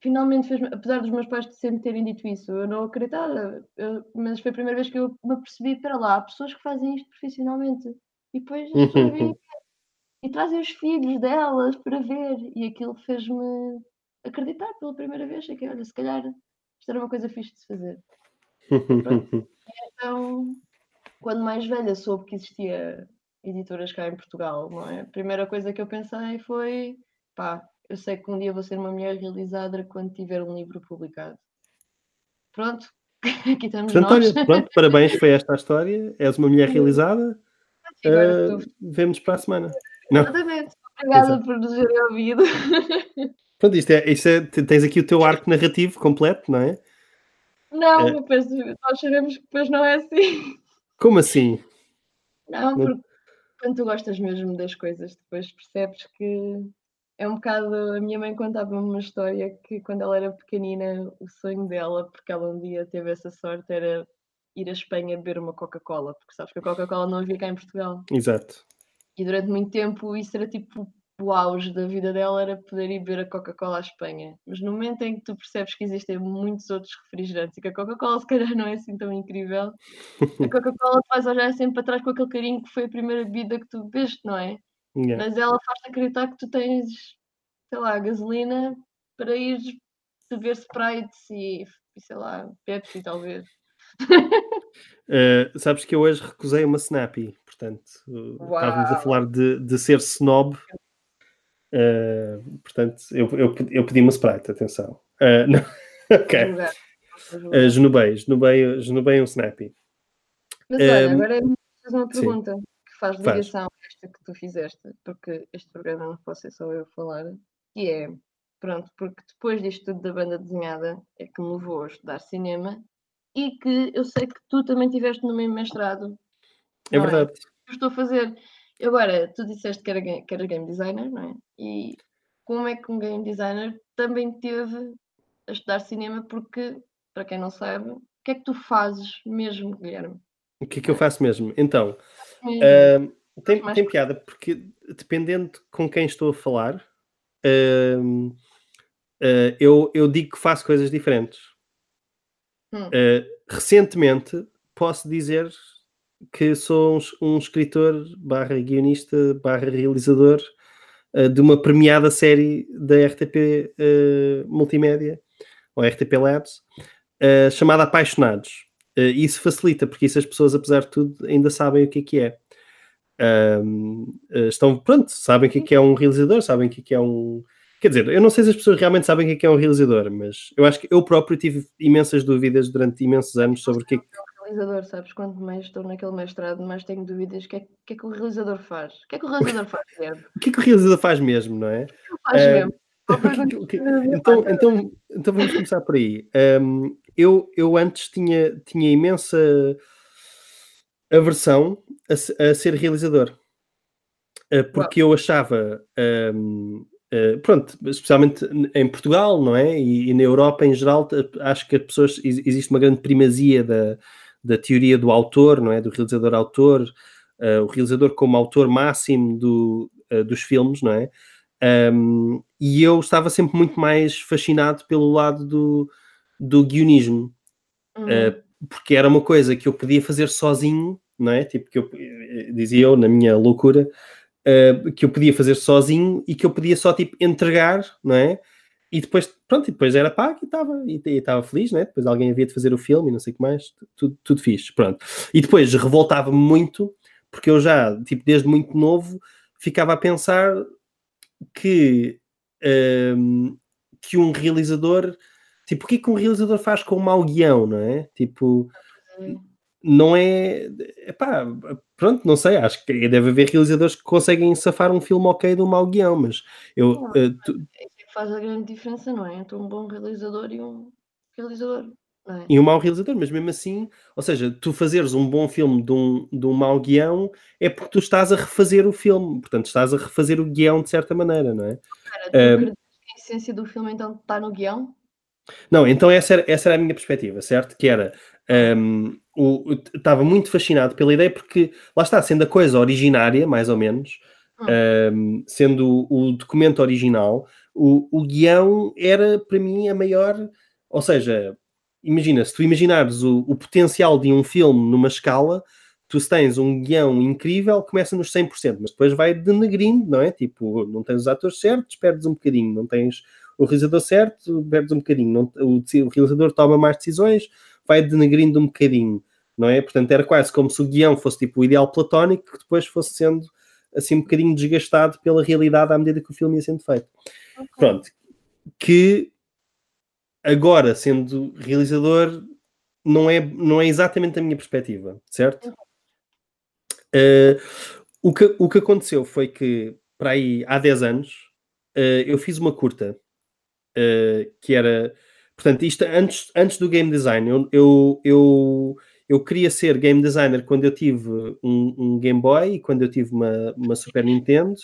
finalmente fez apesar dos meus pais sempre terem dito isso, eu não acreditava, eu, mas foi a primeira vez que eu me apercebi para lá, há pessoas que fazem isto profissionalmente. E depois as pessoas vêm e trazem os filhos delas para ver. E aquilo fez-me acreditar pela primeira vez. Que, olha, se calhar isto era uma coisa fixe de se fazer. Então, quando mais velha, soube que existia editoras cá em Portugal, não é? A primeira coisa que eu pensei foi, pá, eu sei que um dia vou ser uma mulher realizada quando tiver um livro publicado. Pronto, aqui estamos Portanto, nós. olha, pronto, parabéns, foi esta a história. És uma mulher realizada. Agora Uh, vemos para a semana. Não, Exatamente. Obrigada Exato. por nos terem ouvido. pronto, isto é, isto é, tens aqui o teu arco narrativo completo, não é? Não, É. depois, nós sabemos que depois não é assim. Como assim? Não, porque quando tu gostas mesmo das coisas, depois percebes que é um bocado. A minha mãe contava-me uma história que quando ela era pequenina, o sonho dela, porque ela um dia teve essa sorte, era ir à Espanha beber uma Coca-Cola, porque sabes que a Coca-Cola não havia cá em Portugal. Exato. E durante muito tempo isso era tipo o auge da vida dela, era poder ir beber a Coca-Cola à Espanha. Mas no momento em que tu percebes que existem muitos outros refrigerantes e que a Coca-Cola se calhar não é assim tão incrível, a Coca-Cola faz olhar sempre para trás com aquele carinho que foi a primeira bebida que tu bebeste, não é? Yeah. Mas ela faz-te acreditar que tu tens, sei lá, gasolina para ir beber Sprites e, e sei lá, Pepsi talvez. Uh, sabes que eu hoje recusei uma Snappy, portanto, uh, estávamos a Uau. falar de, de ser snob. Uh, portanto, eu, eu, eu pedi uma Sprite, atenção. Uh, não. ok. Uh, genubei, genubei, genubei um Snappy. Mas olha, Ehm, agora me faz uma sim. pergunta que faz ligação a esta que tu fizeste, porque este programa não pode ser só eu falar, que é, pronto, porque depois disto tudo da banda desenhada é que me levou a estudar cinema e que eu sei que tu também tiveste no mesmo mestrado. É não verdade. Eu estou a fazer. Agora, tu disseste que era, que game designer, não é? E como é que um game designer também teve a estudar cinema? Porque, para quem não sabe, o que é que tu fazes mesmo, Guilherme? O que é que eu faço mesmo? Então, Mesmo. uh, tem, Mais tem piada, porque dependendo com quem estou a falar, uh, uh, eu, eu digo que faço coisas diferentes. Hum. Recentemente, posso dizer que sou um, um escritor barra guionista barra realizador uh, de uma premiada série da RTP uh, Multimédia, ou RTP Labs, uh, chamada Apaixonados. Uh, isso facilita, porque isso as pessoas, apesar de tudo, ainda sabem o que é que é. Estão, pronto, sabem o que é que é um realizador, sabem o que é que é um... Quer dizer, eu não sei se as pessoas realmente sabem o que é que é um realizador, mas eu acho que eu próprio tive imensas dúvidas durante imensos anos sobre o que é que realizador, sabes? Quanto mais estou naquele mestrado, mais tenho dúvidas. O que, é, que é que o realizador faz? O que é que o realizador faz, Guilherme? O que é que o realizador faz mesmo, não é? que faz mesmo? Só O que- pergunto- o que- então, então, então vamos começar por aí. Um, eu, eu antes tinha, tinha imensa aversão a, a ser realizador. Uh, porque eu achava, um, uh, pronto, especialmente em Portugal, não é? E, e na Europa em geral, acho que as pessoas, ex- existe uma grande primazia da, da teoria do autor, não é? Do realizador-autor, uh, o realizador como autor máximo do, uh, dos filmes, não é? Um, e eu estava sempre muito mais fascinado pelo lado do, do guionismo, Uhum. eh, porque era uma coisa que eu podia fazer sozinho, não é? Tipo, que eu eh, dizia eu na minha loucura, eh, que eu podia fazer sozinho e que eu podia só tipo entregar, não é? E depois, pronto, e depois era pago e estava e estava feliz, né? Depois alguém havia de fazer o filme e não sei o que mais, tudo, tudo fixe, pronto. E depois revoltava-me muito, porque eu já, tipo, desde muito novo, ficava a pensar que, ehm, que um realizador, tipo, o que é que um realizador faz com um mau guião, não é? Tipo, não é. Epá, pronto, não sei. Acho que deve haver realizadores que conseguem safar um filme ok de um mau guião, mas eu. Eh, tu- faz a grande diferença, não é? Entre um bom realizador e um realizador, é? e um mau realizador, mas mesmo assim, ou seja, tu fazeres um bom filme de um, de um mau guião é porque tu estás a refazer o filme, portanto, estás a refazer o guião de certa maneira, não é? Cara, tu eh, acreditas que a essência do filme então está no guião? Não, então essa era, essa era a minha perspectiva, certo? Que era. Um, o, estava muito fascinado pela ideia, porque lá está, sendo a coisa originária, mais ou menos, um, sendo o, o documento original, o, o guião era para mim a maior. Ou seja, imagina, se tu imaginares o, o potencial de um filme numa escala, tu tens um guião incrível, começa nos 100%, mas depois vai denegrindo, não é? Tipo, não tens os atores certos, perdes um bocadinho, não tens o realizador certo, perdes um bocadinho, não, o, o realizador toma mais decisões, vai denegrindo um bocadinho. não é? Portanto, era quase como se o guião fosse tipo o ideal platónico que depois fosse sendo assim um bocadinho desgastado pela realidade à medida que o filme ia sendo feito. Okay. Pronto. Que agora, sendo realizador, não é, não é exatamente a minha perspectiva, certo? Uh, o, que, o que aconteceu foi que, para aí, há 10 anos, uh, eu fiz uma curta uh, que era. Portanto, isto antes, antes do game design, eu, eu, eu, eu queria ser game designer quando eu tive um, um Game Boy e quando eu tive uma, uma Super Nintendo.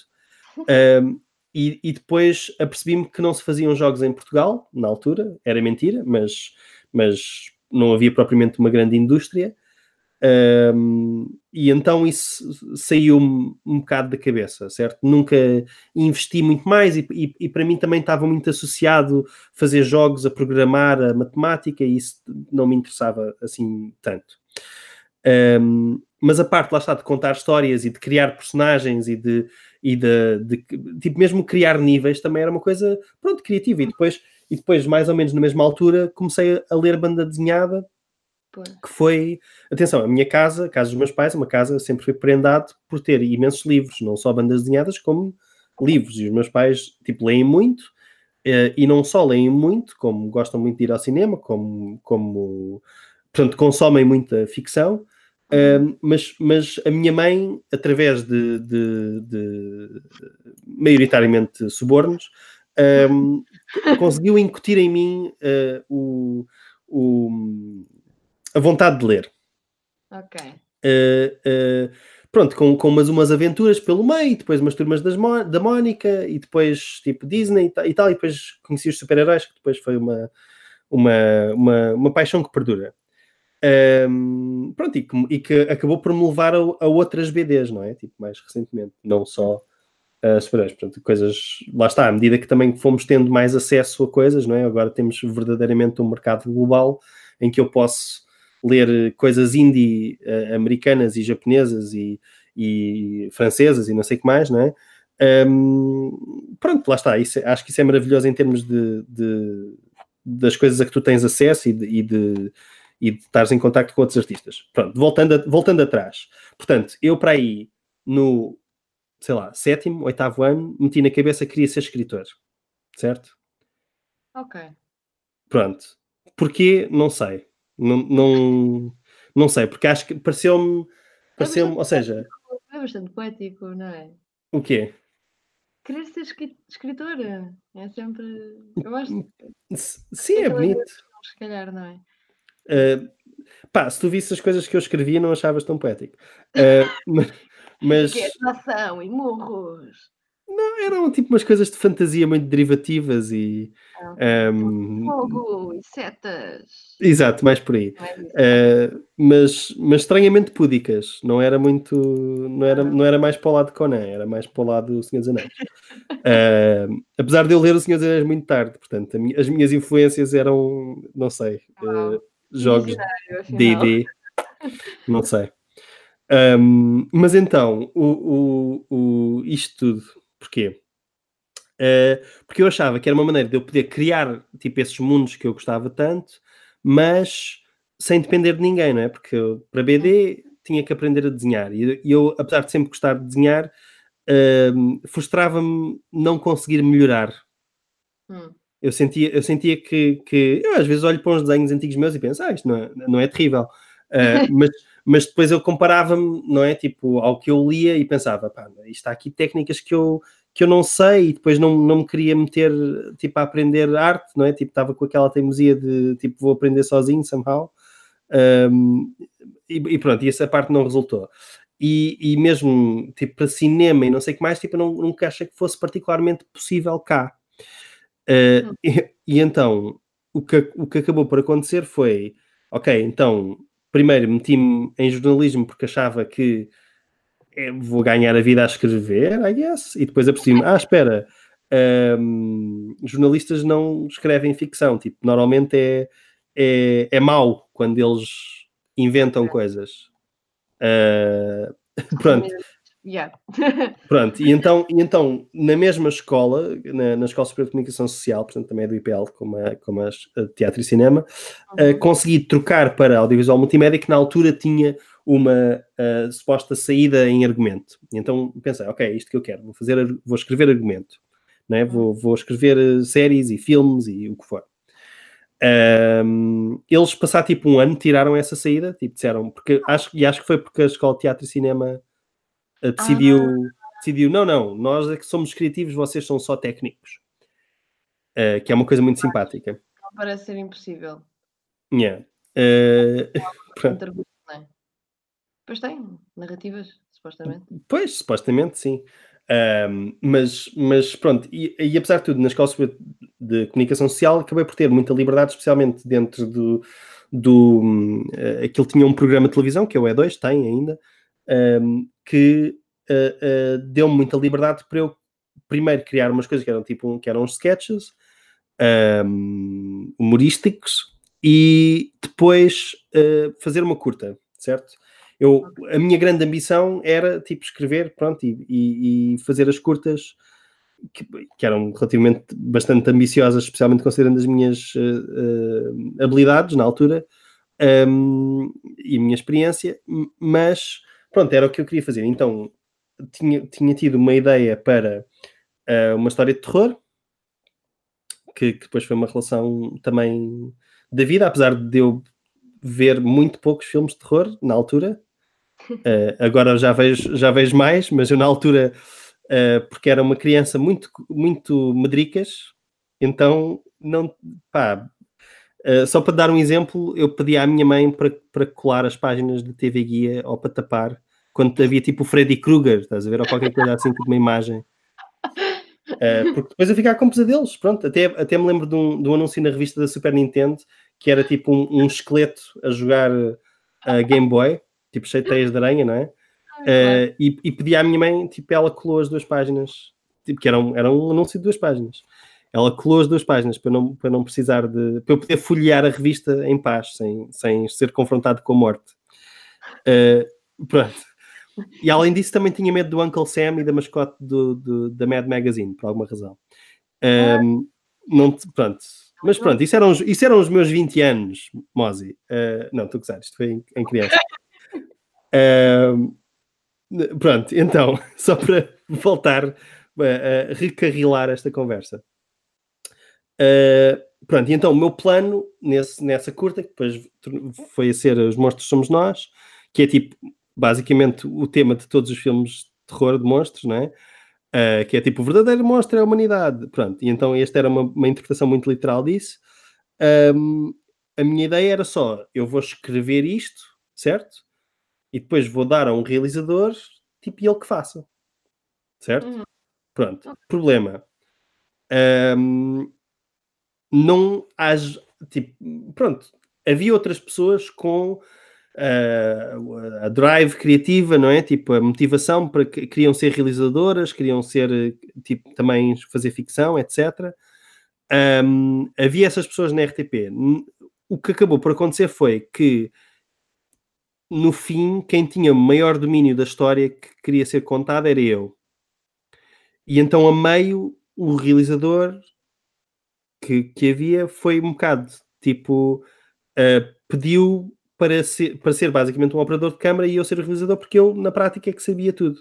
Um, e, e, depois apercebi-me que não se faziam jogos em Portugal, na altura, era mentira, mas, mas não havia propriamente uma grande indústria. Um, e então isso saiu-me um bocado da cabeça, certo? Nunca investi muito mais e, e, e, para mim também estava muito associado fazer jogos, a programar, a matemática e isso não me interessava assim tanto. Um, mas a parte, lá está, de contar histórias e de criar personagens e de, e de, de, tipo, mesmo criar níveis também era uma coisa, pronto, criativa. E depois, e depois mais ou menos na mesma altura, comecei a ler banda desenhada que foi, atenção, a minha casa, a casa dos meus pais, uma casa sempre foi prendado por ter imensos livros, não só bandas desenhadas, como livros. E os meus pais, tipo, leem muito, eh, e não só leem muito, como gostam muito de ir ao cinema, como, como portanto, consomem muita ficção, Uh, mas, mas a minha mãe, através de, de, de maioritariamente subornos, um, conseguiu incutir em mim uh, o, o, a vontade de ler. Ok. Uh, pronto, com, com umas, umas aventuras pelo meio, depois umas turmas das Mo da Mónica, e depois tipo Disney e, e tal, e depois conheci os super-heróis, que depois foi uma, uma, uma, uma paixão que perdura. Um, pronto, e que, e que, acabou por me levar a, a, outras BDs, não é? Tipo, mais recentemente, não só uh, super-heróis, portanto, coisas, lá está, à medida que também fomos tendo mais acesso a coisas, não é? Agora temos verdadeiramente um mercado global em que eu posso ler coisas indie uh, americanas e japonesas e, e, francesas e não sei o que mais, não é? Um, pronto, lá está. Isso, acho que isso é maravilhoso em termos de, de das coisas a que tu tens acesso e de, e de, e de estares em contato com outros artistas. Pronto, voltando, a, voltando atrás. Portanto, eu para aí, no, sei lá, sétimo, oitavo ano, meti na cabeça que queria ser escritor. Certo? Ok. Pronto. Porquê? Não sei. Não, não, não sei, porque acho que pareceu-me. Pareceu é ou seja. É bastante poético, não é? O quê? Querer ser escritora é sempre. Eu acho. Sim, é bonito. Se calhar, não é? Uh, pá, se tu visse as coisas que eu escrevia, não achavas tão poético. Uh, mas. mas... Que é e murros. Não, eram tipo umas coisas de fantasia muito derivativas e. Ah, um, fogo e setas. Exato, mais por aí. É uh, mas, mas estranhamente púdicas. Não era muito. Não era, não era mais para o lado de Conan, era mais para o lado do Senhor dos Anéis. uh, apesar de eu ler o Senhor dos Anéis muito tarde, portanto, minha, as minhas influências eram, não sei, uh, jogos DD, não sei. Um, mas então, o, o, o, isto tudo Porquê? Uh, porque eu achava que era uma maneira de eu poder criar tipo esses mundos que eu gostava tanto, mas sem depender de ninguém, não é? Porque eu, para BD tinha que aprender a desenhar e eu, apesar de sempre gostar de desenhar, uh, frustrava-me não conseguir melhorar. Hum. Eu sentia, eu sentia que, que eu às vezes olho para uns desenhos antigos meus e penso, ah, isto não é, não é terrível. Uh, mas, mas depois eu comparava-me, não é? Tipo, ao que eu lia e pensava, pá, isto está aqui técnicas que eu, que eu não sei e depois não, não me queria meter, tipo, a aprender arte, não é? Tipo, estava com aquela teimosia de, tipo, vou aprender sozinho, somehow. Um, e, e, pronto, e essa parte não resultou. E, e mesmo, tipo, para cinema e não sei o que mais, tipo, eu não, nunca achei que fosse particularmente possível cá. Uh, e, e, então, o que, o que acabou por acontecer foi, ok, então primeiro meti-me em jornalismo porque achava que é, vou ganhar a vida a escrever, I guess, e depois apercebi-me, ah, espera, um, jornalistas não escrevem ficção, tipo, normalmente é, é, é mau quando eles inventam coisas. Uh, pronto. Yeah. Pronto, e então, e então na mesma escola, na, na Escola Superior de Comunicação Social, portanto também é do IPL, como a, como a, a Teatro e Cinema, uhum. uh, consegui trocar para Audiovisual Multimédia, que na altura tinha uma uh, suposta saída em argumento. E então pensei, ok, é isto que eu quero, vou, fazer, vou escrever argumento, né? vou, vou escrever eh, séries e filmes e o que for. Um, eles, passar tipo um ano, tiraram essa saída, tipo, disseram, porque acho, e acho que foi porque a Escola de Teatro e Cinema decidiu, ah. decidiu, não, não, nós é que somos criativos, vocês são só técnicos. Uh, que é uma coisa muito simpática. Não parece ser impossível. Yeah. Uh, é? Pois tem, narrativas, supostamente. Pois, supostamente, sim. Um, mas, mas pronto, e, e, apesar de tudo, na escola de comunicação social acabei por ter muita liberdade, especialmente dentro do, do uh, aquilo tinha um programa de televisão, que é o E2, tem ainda, um, que uh, uh, deu-me muita liberdade para eu primeiro criar umas coisas que eram tipo que eram sketches um, humorísticos e depois fazer uma curta, certo? Eu, a minha grande ambição era tipo escrever, pronto, e, e, e fazer as curtas que, que, eram relativamente bastante ambiciosas, especialmente considerando as minhas uh, uh, habilidades na altura um, e a minha experiência, mas pronto, era o que eu queria fazer. Então tinha, tinha tido uma ideia para uh, uma história de terror, que, que, depois foi uma relação também da vida, apesar de eu ver muito poucos filmes de terror na altura. Uh, agora já vejo, já vejo mais, mas eu na altura, uh, porque era uma criança muito, muito medricas, então não, pá, uh, só para dar um exemplo, eu pedi à minha mãe para, para colar as páginas de TV Guia ou para tapar, quando havia tipo o Freddy Krueger, estás a ver, ou qualquer coisa assim, tipo uma imagem. Uh, porque depois eu ficava com pesadelos, pronto, até, até me lembro de um, de um anúncio na revista da Super Nintendo que era tipo um, um esqueleto a jogar uh, Game Boy, tipo cheio de teias de aranha, não é? Uh, e, e pedi à minha mãe, tipo, ela colou as duas páginas, tipo, que era um, era um anúncio de duas páginas. Ela colou as duas páginas para não, para não precisar de. para eu poder folhear a revista em paz, sem, sem ser confrontado com a morte. Uh, pronto. E além disso, também tinha medo do Uncle Sam e da mascote do, do da Mad Magazine, por alguma razão. Um, não, pronto. Mas pronto, isso eram, os, isso eram os meus 20 anos, Mozi. Uh, não, estou a gozar, isto foi em, em criança. Uh, pronto, então, só para voltar a recarrilar esta conversa. Uh, pronto, então o meu plano nesse, nessa curta, que depois foi a ser Os Monstros Somos Nós, que é tipo, basicamente, o tema de todos os filmes de terror de monstros, não é? Uh, que é tipo, o verdadeiro monstro é a humanidade. Pronto, e então esta era uma, uma interpretação muito literal disso. Um, a minha ideia era só, eu vou escrever isto, certo? e depois vou dar a um realizador, tipo, ele que faça. Certo? Uhum. Pronto. Problema. Um, não há. Tipo, pronto. Havia outras pessoas com uh, a drive criativa, não é? Tipo, a motivação para que queriam ser realizadoras, queriam ser, tipo, também fazer ficção, etc. Um, havia essas pessoas na RTP. O que acabou por acontecer foi que no fim, quem tinha maior domínio da história que queria ser contada era eu. E então, a meio, o realizador que, que havia foi um bocado tipo uh, pediu para ser, para ser basicamente um operador de câmara e eu ser o realizador, porque eu, na prática, é que sabia tudo.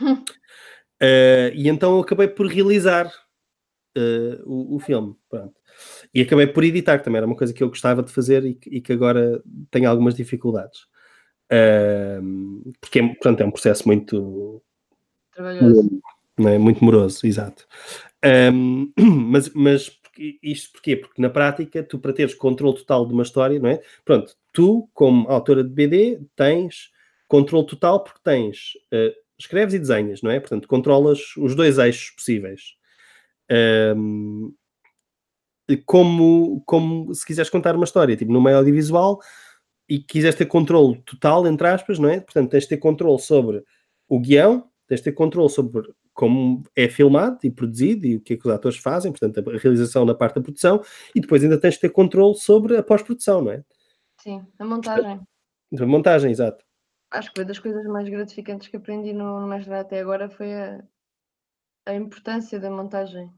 uh, e então acabei por realizar uh, o, o, filme. Pronto. E acabei por editar, também era uma coisa que eu gostava de fazer e, e que agora tenho algumas dificuldades porque é, portanto, é um processo muito trabalhoso, é? muito moroso, exato. Um, mas, mas isto porquê? Porque na prática, tu para teres controle total de uma história, não é? Pronto, tu, como autora de BD, tens controle total porque tens, uh, escreves e desenhas, não é? Portanto, controlas os dois eixos possíveis. Um, como, como se quiseres contar uma história, tipo no meio audiovisual, e quiseres ter controle total, entre aspas, não é? Portanto, tens de ter controle sobre o guião, tens de ter controle sobre como é filmado e produzido e o que é que os atores fazem, portanto, a realização na parte da produção, e depois ainda tens de ter controle sobre a pós-produção, não é? Sim, a montagem. A montagem, exato. Acho que foi das coisas mais gratificantes que aprendi no, no mestrado até agora foi a, a importância da montagem.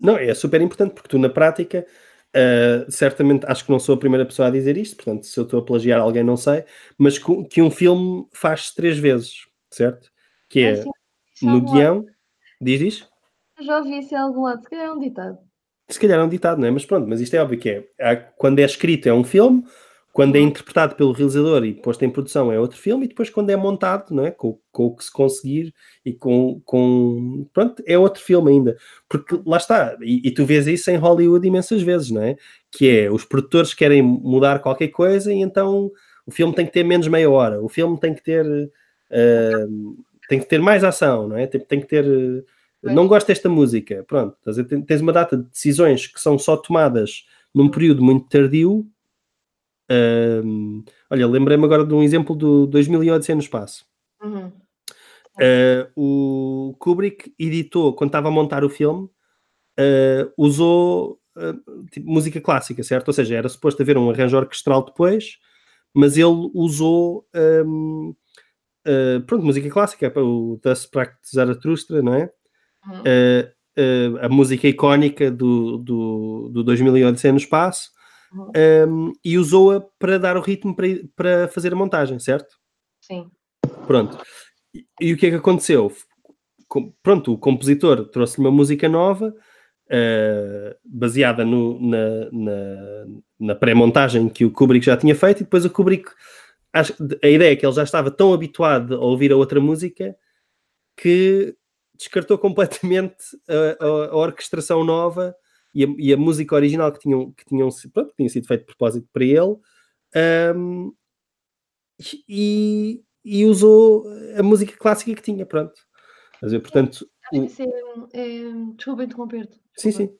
Não, é super importante porque tu na prática, uh, certamente acho que não sou a primeira pessoa a dizer isto, portanto, se eu estou a plagiar alguém, não sei, mas que, um filme faz-se três vezes, certo? Que é, sim, no guião, lado. diz isso? Já ouvi isso em algum lado, se calhar é um ditado. Se calhar é um ditado, não é? Mas pronto, mas isto é óbvio que é. Quando é escrito é um filme, quando é interpretado pelo realizador e posto em produção é outro filme, e depois quando é montado, não é? Com, com o que se conseguir e com, com. Pronto, é outro filme ainda. Porque lá está, e, e, tu vês isso em Hollywood imensas vezes, não é? Que é os produtores querem mudar qualquer coisa e então o filme tem que ter menos meia hora, o filme tem que ter. Uh, tem que ter mais ação, não é? Tem, tem que ter. Uh, não gosto desta música, pronto. Tens uma data de decisões que são só tomadas num período muito tardio um, olha, lembrei-me agora de um exemplo do 2008 no espaço. Uhum. Uh, o Kubrick editou, quando estava a montar o filme, uh, usou uh, tipo, música clássica, certo? Ou seja, era suposto haver um arranjo orquestral depois, mas ele usou um, pronto, música clássica, o Das Pracht Zarathustra, não é? Uhum. a música icónica do, do, do 2008 no espaço um, e usou-a para dar o ritmo para, para fazer a montagem, certo? Sim. Pronto. E, e o que é que aconteceu? Com, pronto, o compositor trouxe-lhe uma música nova, uh, baseada no, na, na, na pré-montagem que o Kubrick já tinha feito, e depois o Kubrick, a, ideia é que ele já estava tão habituado a ouvir a outra música que descartou completamente a, a, a orquestração nova e a, e a, música original que tinham, que tinham pronto, tinha sido feito de propósito para ele um, e, e, usou a música clássica que tinha, pronto. Mas eu, portanto. Acho que isso é, é, desculpa interromper-te. Sim, sim.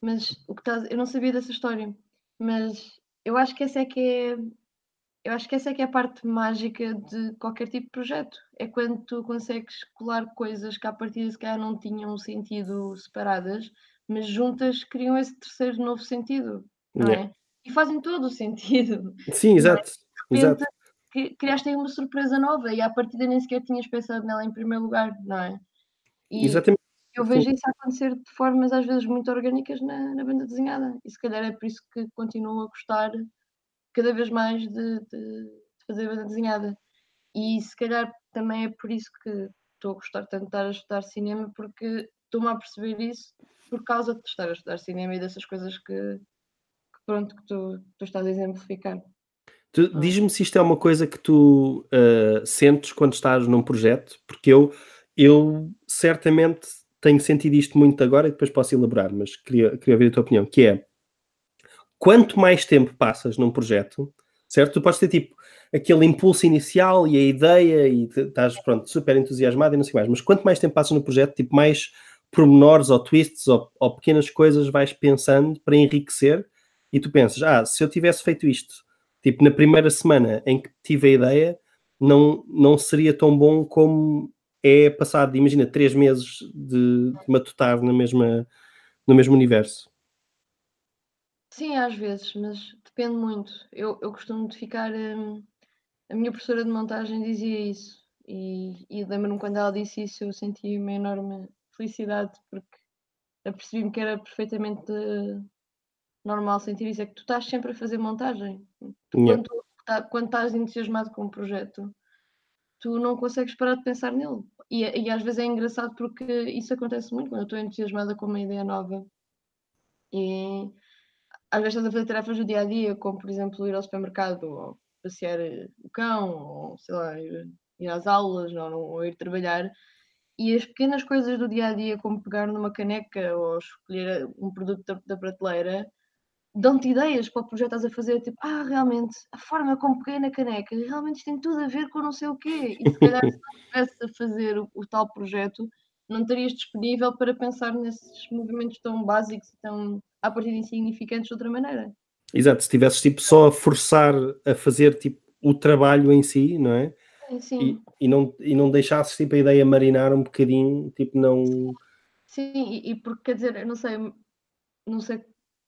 Mas o que estás, eu não sabia dessa história, mas eu acho que essa é que é eu acho que essa é que é a parte mágica de qualquer tipo de projeto. É quando tu consegues colar coisas que à partida se calhar não tinham sentido separadas mas juntas criam esse terceiro novo sentido, não yeah. é? E fazem todo o sentido. Sim, exato. É? exato. Criaste aí uma surpresa nova e à partida nem sequer tinhas pensado nela em primeiro lugar, não é? E Exatamente. Eu vejo Sim. isso acontecer de formas às vezes muito orgânicas na, na banda desenhada e se calhar é por isso que continuo a gostar cada vez mais de, de, de fazer banda desenhada. E se calhar também é por isso que estou a gostar tanto de estar a estudar cinema, porque estou-me a perceber isso por causa de estar a estudar cinema e dessas coisas que, que pronto, que tu, tu estás a exemplificar. Ah. Diz-me se isto é uma coisa que tu uh, sentes quando estás num projeto, porque eu, eu certamente tenho sentido isto muito agora e depois posso elaborar, mas queria, queria ouvir a tua opinião, que é quanto mais tempo passas num projeto, certo? Tu podes ter tipo aquele impulso inicial e a ideia e estás pronto, super entusiasmado e não sei mais, mas quanto mais tempo passas no projeto, tipo mais pormenores ou twists ou, ou, pequenas coisas vais pensando para enriquecer e tu pensas, ah, se eu tivesse feito isto, tipo na primeira semana em que tive a ideia, não, não seria tão bom como é passado, imagina, três meses de, de matutar na mesma, no mesmo universo. Sim, às vezes, mas depende muito. Eu, eu costumo de ficar. Hum, a minha professora de montagem dizia isso, e, e lembro-me quando ela disse isso, eu senti uma enorme felicidade, porque apercebi-me que era perfeitamente normal sentir isso. É que tu estás sempre a fazer montagem. Yeah. Quando, tá, quando estás entusiasmado com um projeto, tu não consegues parar de pensar nele. E, e, às vezes é engraçado porque isso acontece muito quando eu estou entusiasmada com uma ideia nova. E às vezes estás a fazer tarefas do dia a dia, como por exemplo ir ao supermercado, ou passear o cão, ou sei lá, ir, ir às aulas, ou, ou ir trabalhar e as pequenas coisas do dia a dia, como pegar numa caneca ou escolher um produto da, da prateleira, dão-te ideias para o projeto estás a fazer. Tipo, ah, realmente, a forma como peguei na caneca, realmente isto tem tudo a ver com não sei o quê. E se calhar, se não estivesse a fazer o, o, tal projeto, não estarias disponível para pensar nesses movimentos tão básicos e tão, a partir de insignificantes de outra maneira. Exato, se estivesses tipo, só a forçar a fazer tipo, o trabalho em si, não é? Sim. E, e, não, e não deixasse tipo, a ideia marinar um bocadinho, tipo, não. Sim, e, e porque quer dizer, eu não sei, não sei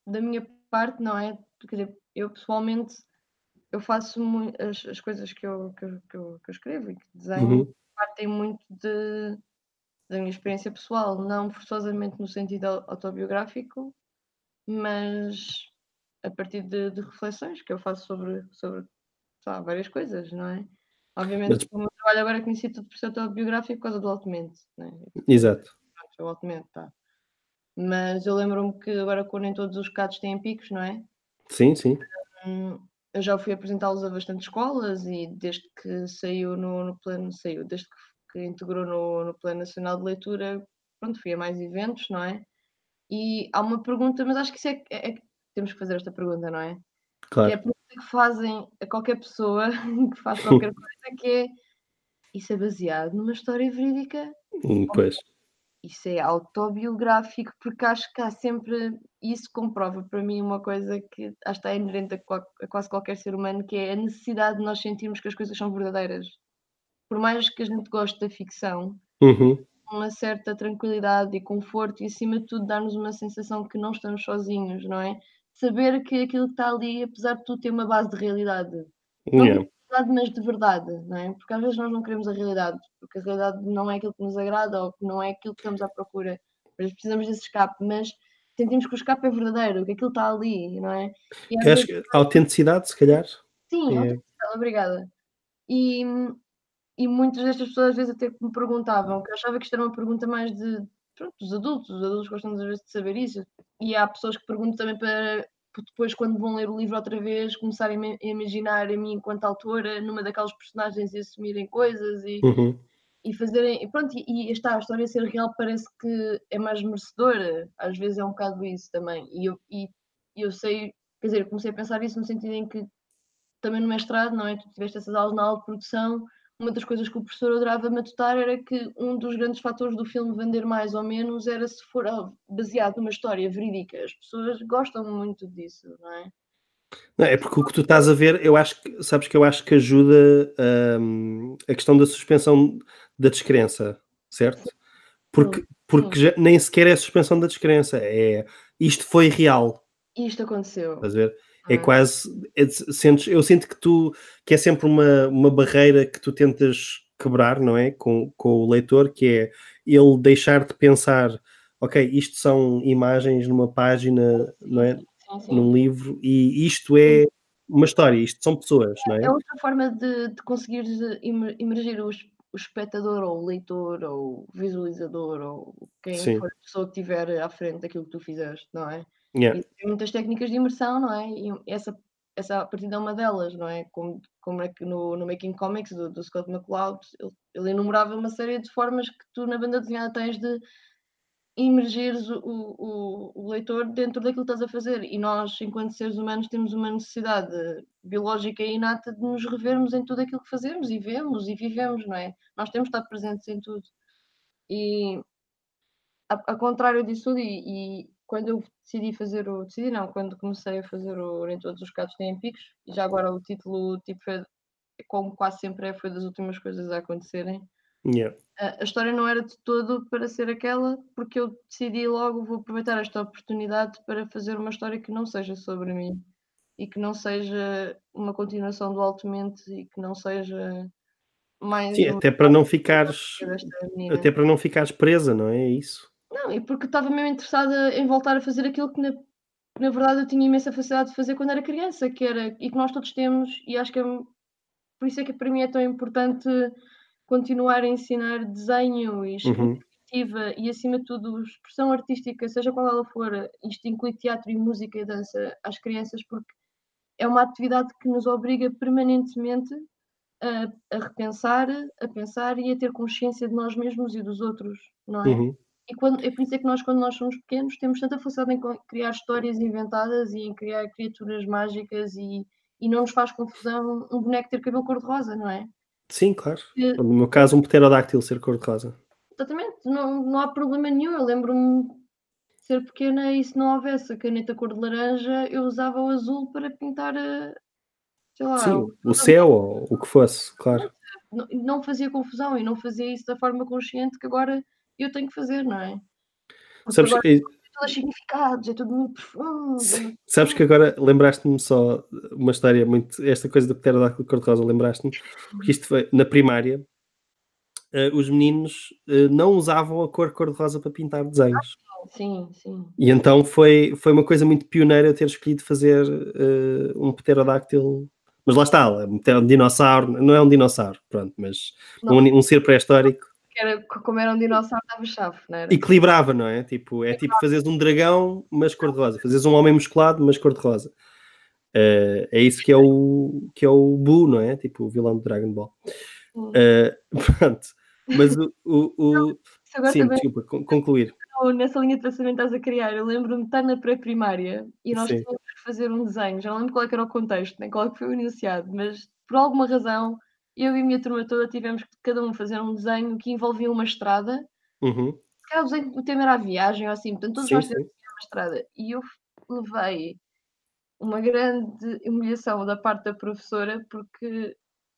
da minha parte, não é? Quer dizer, eu pessoalmente eu faço as, as coisas que eu, que, eu, que, eu, que eu escrevo e que desenho Uhum. partem muito de, da minha experiência pessoal, não forçosamente no sentido autobiográfico, mas a partir de, de reflexões que eu faço sobre, sobre lá, várias coisas, não é? Obviamente, Mas- o meu trabalho agora é conhecido tudo por ser autobiográfico por causa do Altemente, não é? Exato. É o Altemente, tá. Mas eu lembro-me que agora, quando nem todos os cados têm picos, não é? Sim, sim. Hum, eu já fui apresentá-los a bastantes escolas e desde que saiu no, no plano, saiu, desde que, que integrou no, no Plano Nacional de Leitura, pronto, fui a mais eventos, não é? E há uma pergunta, mas acho que isso é, é- é- temos que fazer esta pergunta, não é? Que é a Claro. pergunta que fazem a qualquer pessoa que faz qualquer coisa, que é isso é baseado numa história verídica? Hum, Pois. Isso é autobiográfico, porque acho que há sempre. Isso comprova para mim uma coisa que acho que está inerente a quase qualquer ser humano, que é a necessidade de nós sentirmos que as coisas são verdadeiras. Por mais que a gente goste da ficção, Uhum. uma certa tranquilidade e conforto e acima de tudo dar-nos uma sensação que não estamos sozinhos, não é? Saber que aquilo que está ali, apesar de tudo, tem uma base de realidade. Não Yeah. de realidade, mas de verdade, não é? Porque às vezes nós não queremos a realidade, porque a realidade não é aquilo que nos agrada ou que não é aquilo que estamos à procura. Vezes precisamos desse escape, mas sentimos que o escape é verdadeiro, que aquilo está ali, não é? E vezes, a autenticidade, se calhar. sim, é- autenticidade, obrigada. E, e muitas destas pessoas às vezes até me perguntavam, que eu achava que isto era uma pergunta mais de pronto, dos adultos, os adultos gostam às vezes de saber isso. E há pessoas que perguntam também para depois, quando vão ler o livro outra vez, começarem a ima- a imaginar a mim enquanto autora numa daquelas personagens e assumirem coisas e, Uhum. e fazerem. E pronto, e, e está, a história ser real parece que é mais merecedora. Às vezes é um bocado isso também. E eu, e, e eu sei, quer dizer, comecei a pensar isso no sentido em que também no mestrado, não é? Tu tiveste essas aulas na aula de produção. Uma das coisas que o professor adorava matutar era que um dos grandes fatores do filme vender mais ou menos era se for ah, baseado numa história verídica. As pessoas gostam muito disso, não é? Não, é porque o que tu estás a ver, eu acho que, sabes que eu acho que ajuda hum, a questão da suspensão da descrença, certo? Porque, porque já nem sequer é a suspensão da descrença, é isto foi real, Isto aconteceu. estás a ver? É quase, é, sentes, eu sinto que tu, que é sempre uma, uma barreira que tu tentas quebrar, não é? Com, com o leitor, que é ele deixar de pensar, ok, isto são imagens numa página, não é? Sim, sim. Num livro, e isto é uma história, isto são pessoas, não é? É outra forma de, de conseguir imergir o, o espectador ou o leitor ou o visualizador ou quem Sim. for a pessoa que estiver à frente daquilo que tu fizeste, não é? Yeah. Tem muitas técnicas de imersão, não é? E essa, essa partida é uma delas, não é? Como, como é que no, no Making Comics do, do Scott McCloud, ele, ele enumerava uma série de formas que tu na banda desenhada tens de imergires o, o, o leitor dentro daquilo que estás a fazer. E nós, enquanto seres humanos, temos uma necessidade biológica e inata de nos revermos em tudo aquilo que fazemos e vemos e vivemos, não é? Nós temos de estar presentes em tudo. E a, a contrário disso e, e quando eu decidi fazer o. Decidi não, quando comecei a fazer o Nem Todos os Gatos Têm Picos, e já agora o título, tipo, foi, como quase sempre é, foi das últimas coisas a acontecerem. Yeah. A a história não era de todo para ser aquela, porque eu decidi logo, vou aproveitar esta oportunidade para fazer uma história que não seja sobre mim e que não seja uma continuação do Altemente e que não seja mais Sim, até para não ficares, até para não ficares presa, não é? É isso. Não, e porque estava mesmo interessada em voltar a fazer aquilo que na, que na verdade eu tinha imensa facilidade de fazer quando era criança, que era, e que nós todos temos, e acho que é, por isso é que para mim é tão importante continuar a ensinar desenho e escrita Uhum. e acima de tudo expressão artística, seja qual ela for, isto inclui teatro e música e dança às crianças, porque é uma atividade que nos obriga permanentemente a, a repensar, a pensar e a ter consciência de nós mesmos e dos outros, não é? Uhum. E quando, é por isso é que nós, quando nós somos pequenos, temos tanta facilidade em criar histórias inventadas e em criar criaturas mágicas e, e não nos faz confusão um boneco ter cabelo cor-de-rosa, não é? Sim, claro. Que- No meu caso, um pterodáctilo ser cor-de-rosa. Exatamente, não, não há problema nenhum. Eu lembro-me de ser pequena e se não houvesse a caneta cor de laranja, eu usava o azul para pintar, eh, sei lá, Sim, o céu ou o que fosse, claro. não, não fazia confusão e não fazia isso da forma consciente que agora eu tenho que fazer, não é? Porque Sabes, agora eh, todos significados, é tudo muito profundo. Sim. Sabes que agora lembraste-me só uma história muito. Esta coisa do pterodáctilo cor-de-rosa, lembraste-me? Porque isto foi na primária. Uh, os meninos uh, não usavam a cor cor-de-rosa para pintar desenhos. Sim, sim. E então foi, foi uma coisa muito pioneira ter escolhido fazer uh, um pterodáctilo. Mas lá está, é um dinossauro, não é um dinossauro, pronto, mas um, um, ser pré-histórico. Era, como era um dinossauro, estava chave, não era? Equilibrava, não é? Tipo, é tipo fazeres um dragão, mas cor-de-rosa, fazeres um homem musculado, mas cor-de-rosa. Uh, é isso que é o que é o Boo, não é? Tipo o vilão do Dragon Ball. Uh, pronto. Mas o. o, o... Sim, desculpa, concluir nessa linha de pensamento estás a criar, eu lembro-me de estar na pré-primária e nós Sim. tínhamos que fazer um desenho, já não lembro qual é era o contexto, nem qual é foi o enunciado, mas por alguma razão eu e a minha turma toda tivemos que cada um fazer um desenho que envolvia uma estrada. Uhum. Desenho, o tema era a viagem ou assim, portanto todos sim, nós tivemos uma estrada. E eu levei uma grande humilhação da parte da professora porque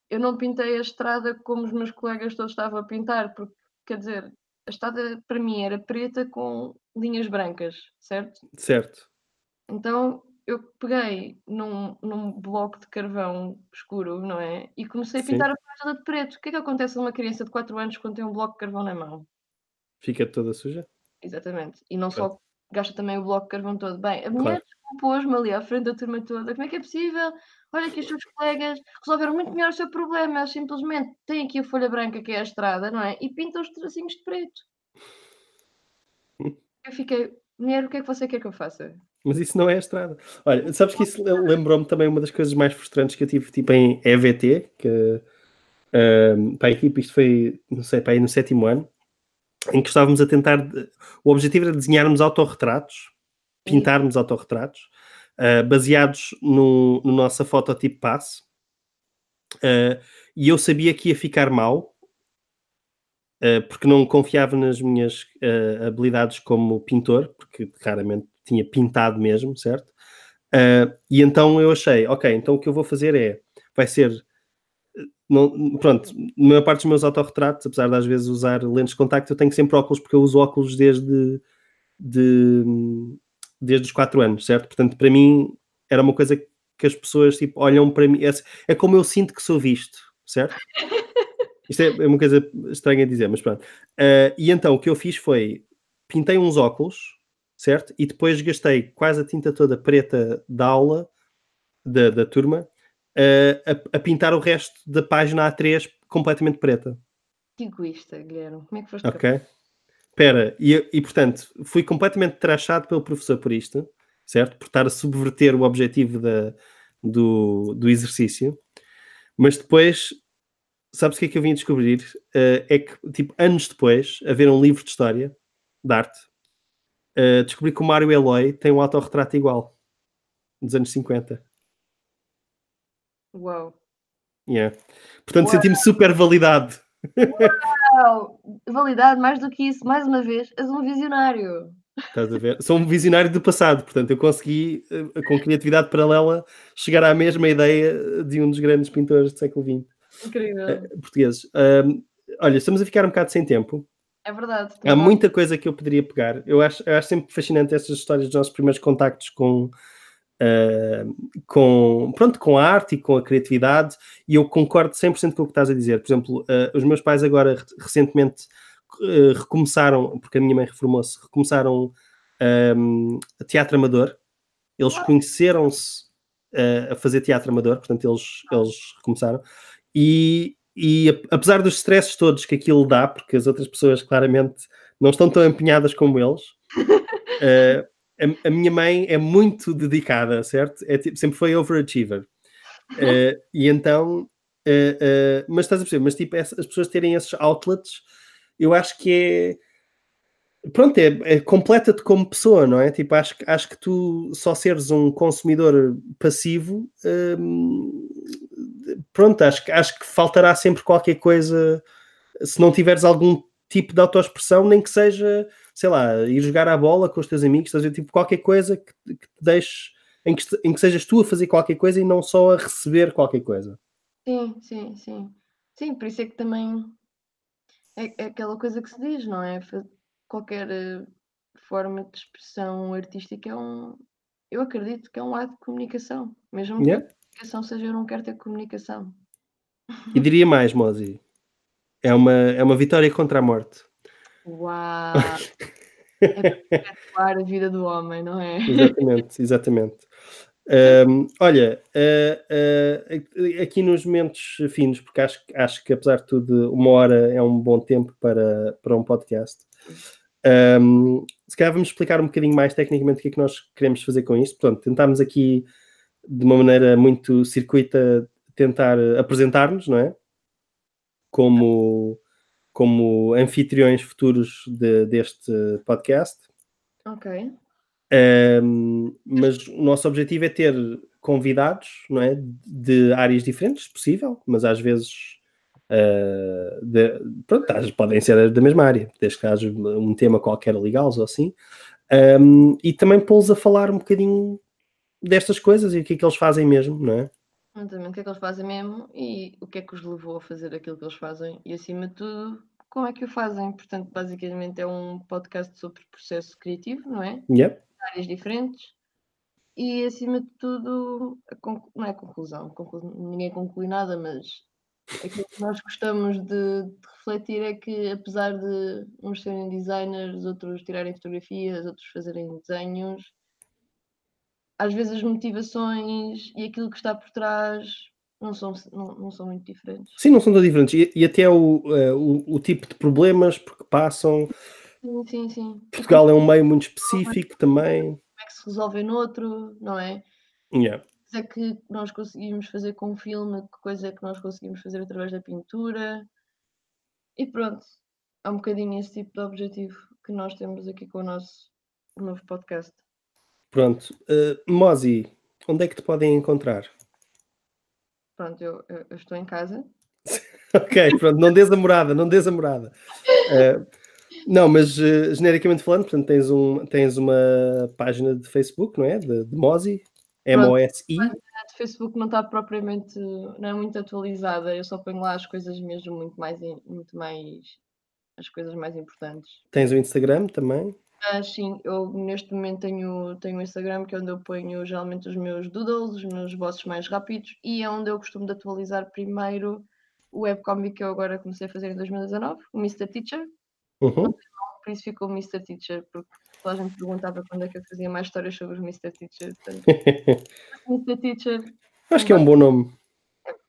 eu não pintei a estrada como os meus colegas todos estavam a pintar, porque quer dizer, a estrada para mim era preta com linhas brancas, certo? Certo. Então eu peguei num, num bloco de carvão escuro, não é? E comecei a pintar Sim. a toda de preto. O que é que acontece a uma criança de 4 anos quando tem um bloco de carvão na mão? Fica toda suja? Exatamente. E não só gasta também o bloco de carvão todo. Bem, a mulher claro. me ali à frente da turma toda. Como é que é possível? Olha que os seus colegas resolveram muito melhor o seu problema. Eles simplesmente têm aqui a folha branca que é a estrada, não é? E pintam os tracinhos de preto. Eu fiquei, mulher, o que é que você quer que eu faça? Mas isso não é a estrada. Olha, sabes que isso lembrou-me também uma das coisas mais frustrantes que eu tive tipo em EVT, que um, para a equipe isto foi, não sei, para aí no sétimo ano, em que estávamos a tentar. O objetivo era desenharmos autorretratos, pintarmos autorretratos, uh, baseados no, no nossa fototipo passe. Uh, e eu sabia que ia ficar mal, uh, porque não confiava nas minhas habilidades como pintor, porque raramente tinha pintado mesmo, certo? e então eu achei, ok, então o que eu vou fazer é, vai ser não, pronto, na maior parte dos meus autorretratos, apesar de às vezes usar lentes de contacto, eu tenho sempre óculos porque eu uso óculos desde, de, desde os 4 anos, certo? Portanto, para mim era uma coisa que as pessoas tipo, olham para mim, é, é como eu sinto que sou visto, certo? Isto é, é uma coisa estranha a dizer, mas pronto. Uh, e então o que eu fiz foi pintei uns óculos, certo? E depois gastei quase a tinta toda preta da aula da, da turma a, a, pintar o resto da página A3 completamente preta. Que egoísta, Guilherme. Como é que foste Ok. Espera, e, e portanto, fui completamente trachado pelo professor por isto, certo? Por estar a subverter o objetivo da, do, do exercício. Mas depois, sabes o que é que eu vim descobrir? Uh, é que, tipo, anos depois, a ver um livro de história, de arte, uh, descobri que o Mário Eloy tem um autorretrato igual, dos anos 50. Uau. Yeah. Portanto, senti-me super validado. Uau! Validado, mais do que isso, mais uma vez, és um visionário. Estás a ver? Sou um visionário do passado, portanto, eu consegui, eh, com criatividade paralela, chegar à mesma ideia de um dos grandes pintores do século XX. Incrível. Uh, portugueses. Uh, olha, estamos a ficar um bocado sem tempo. É verdade. Há muita coisa que eu poderia pegar. Eu acho, eu acho sempre fascinante estas histórias dos nossos primeiros contactos com, Uh, com, pronto, com a arte e com a criatividade, e eu concordo 100% com o que estás a dizer. Por exemplo, uh, os meus pais agora recentemente uh, recomeçaram, porque a minha mãe reformou-se, recomeçaram um, a teatro amador. Eles conheceram-se a fazer teatro amador, portanto, eles, eles recomeçaram. E, e apesar dos stresses todos que aquilo dá, porque as outras pessoas claramente não estão tão empenhadas como eles. Uh, a, a, minha mãe é muito dedicada, certo? É, tipo, sempre foi overachiever. Uh, e então, uh, mas estás a perceber, mas tipo, as pessoas terem esses outlets, eu acho que é. Pronto, é, é completa-te como pessoa, não é? Tipo, acho, acho que tu só seres um consumidor passivo, um, pronto, acho, acho que faltará sempre qualquer coisa se não tiveres algum tipo de autoexpressão, nem que seja sei lá, ir jogar a bola com os teus amigos, estás a tipo qualquer coisa que, que te deixe, em que, em que sejas tu a fazer qualquer coisa e não só a receber qualquer coisa. Sim, sim, sim. Sim, por isso é que também é, é aquela coisa que se diz, não é? Qualquer eh, forma de expressão artística é um. Eu acredito que é um ato de comunicação. Mesmo Yeah. que comunicação seja eu não quero ter comunicação. E diria mais, Mozi. É uma, é uma vitória contra a morte. Uau! é perpetuar a vida do homem, não é? Exatamente, exatamente. Ahm, olha, ah, ah, aqui nos momentos finos, porque acho, acho que apesar de tudo, uma hora é um bom tempo para, para um podcast. Ahm, se calhar vamos explicar um bocadinho mais tecnicamente o que é que nós queremos fazer com isto. Portanto, tentámos aqui de uma maneira muito circuita tentar apresentar-nos, não é? Como, como anfitriões futuros de- deste podcast. Ok. Um, mas o nosso objetivo é ter convidados, não é? De áreas diferentes, se possível, mas às vezes uh, de- pronto, podem ser da mesma área, desde que haja um tema qualquer legal ou assim, Um, e também pô-los a falar um bocadinho destas coisas e o que é que eles fazem mesmo, não é? Exatamente, o que é que eles fazem mesmo e o que é que os levou a fazer aquilo que eles fazem e, acima de tudo, como é que o fazem. Portanto, basicamente é um podcast sobre processo criativo, não é? Yep. áreas diferentes e acima de tudo não é conclusão, conclu- ninguém conclui nada, mas aquilo que nós gostamos de, de refletir é que apesar de uns serem designers, outros tirarem fotografias, outros fazerem desenhos, às vezes as motivações e aquilo que está por trás não são, não, não são muito diferentes. Sim, não são tão diferentes. E, e até o, uh, o, o tipo de problemas porque passam. Sim, sim, sim. Portugal é um meio muito específico também. Como é que se resolve noutro, não é? Yeah. coisa é que nós conseguimos fazer com o filme, que coisa é que nós conseguimos fazer através da pintura. E pronto, é um bocadinho esse tipo de objetivo que nós temos aqui com o nosso novo podcast. Pronto. Uh, Mozi, onde é que te podem encontrar? Pronto, eu, eu- estou em casa. Ok, pronto, não des a morada, não des a morada. Uh, não, mas uh, genericamente falando, portanto, tens, um, tens uma página de Facebook, não é? De, de Mozi, M-O-S-I. A de Facebook não está propriamente, não é muito atualizada, eu só ponho lá as coisas mesmo muito mais, muito mais, as coisas mais importantes. Tens o Instagram também. Mas sim, eu neste momento tenho, tenho o Instagram, que é onde eu ponho geralmente os meus doodles, os meus bosses mais rápidos, e é onde eu costumo de atualizar primeiro o webcomic que eu agora comecei a fazer em 2019, o Mr. Teacher, Uhum. por isso ficou o Mr. Teacher, porque toda a gente perguntava quando é que eu fazia mais histórias sobre os Mr. Teacher. Portanto, Mr. Teacher, Acho que é um bom nome.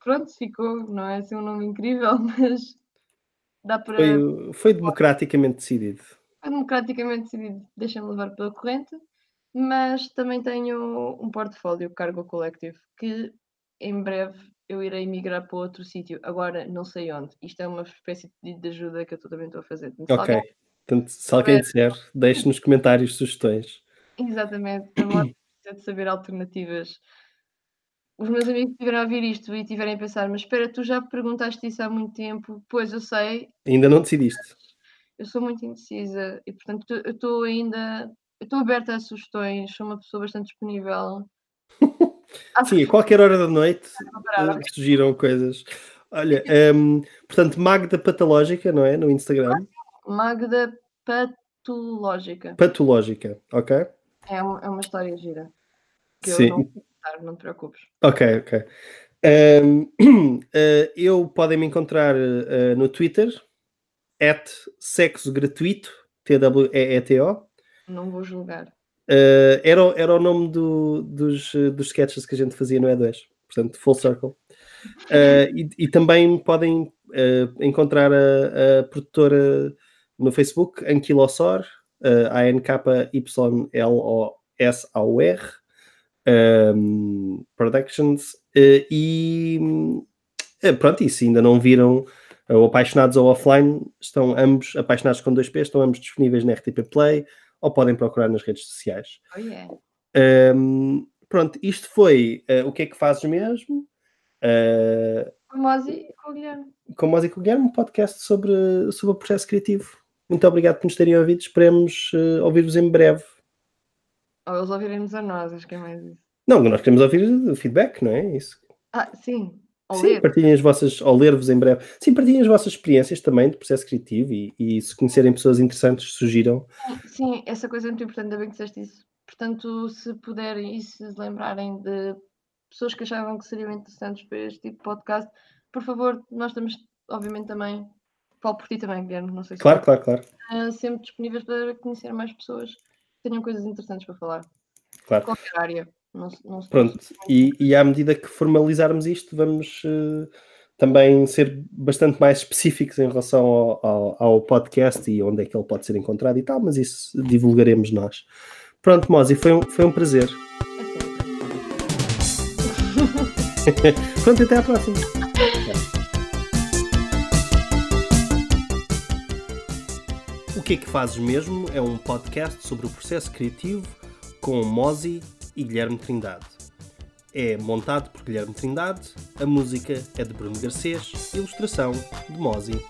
pronto, ficou, não é assim um nome incrível, mas dá para. Foi, foi democraticamente decidido. Foi democraticamente decidido, deixa-me levar pela corrente, mas também tenho um portfólio Cargo Collective que em breve eu irei migrar para outro sítio. Agora não sei onde. Isto é uma espécie de pedido de ajuda que eu também estou a fazer. Se Ok. alguém- Portanto, se alguém disser, deixe nos comentários sugestões. Exatamente, precisa de saber alternativas. Os meus amigos que estiverem a ouvir isto e estiverem a pensar, mas espera, tu já perguntaste isso há muito tempo, pois eu sei, Ainda não decidiste. Eu sou muito indecisa e portanto eu estou ainda, eu estou aberta a sugestões, sou uma pessoa bastante disponível. Sim, a qualquer hora da noite parar, eh, surgiram coisas. Olha, hum, portanto, Magda Patológica, não é? No Instagram. Magda Patológica. Patológica, ok? É uma, é uma história gira. Que Sim. eu não vou contar, não te preocupes. Ok, ok. Um, eh, eu podem me encontrar eh, no Twitter, at sexo gratuito, T-W-E-E-T-O. Não vou julgar. Eh, era, o- era o nome do- dos, dos sketches que a gente fazia no E2, portanto, full circle. Eh, e, e também podem eh, encontrar a, a produtora no Facebook, Anquilosaur, uh, A-N-K-Y-L-O-S-A-U-R, um, Productions, eh, e pronto, e se ainda não viram eh, o Apaixonados ou Offline, estão ambos, apaixonados com dois P's, estão ambos disponíveis na RTP Play, ou podem procurar nas redes sociais. Oh yeah. Um, pronto, isto foi uh, o que é que fazes mesmo? Uh, Famosa e com o Guilherme. com o Mósico Guilherme, um podcast sobre, sobre o processo criativo. Muito obrigado por nos terem ouvido. Esperemos uh, ouvir-vos em breve. Ou eles ouvirem-nos a nós, acho que é mais isso. Não, nós queremos ouvir o feedback, não é? Isso. Ah, sim. Sim, ler. partilhem as vossas, ou ler-vos em breve. Sim, partilhem as vossas experiências também de processo criativo e, e se conhecerem pessoas interessantes, sugiram. Sim, essa coisa é muito importante, ainda bem que disseste isso. Portanto, se puderem e se lembrarem de pessoas que achavam que seriam interessantes para este tipo de podcast, por favor, nós estamos, obviamente, também, falo por ti também, Guilherme, não sei se Claro, claro, claro. uh, sempre disponíveis para conhecer mais pessoas que tenham coisas interessantes para falar. claro. Qualquer área. Não, não Pronto, e, e à medida que formalizarmos isto, vamos eh, também ser bastante mais específicos em relação ao, ao- ao podcast e onde é que ele pode ser encontrado e tal, mas isso divulgaremos nós. Pronto, Mozi, foi um, foi um prazer. É. Pronto, até à próxima. O que é que fazes mesmo é um podcast sobre o processo criativo com Mozi e Guilherme Trindade. É montado por Guilherme Trindade, a música é de Bruno Garcês, ilustração de Mozi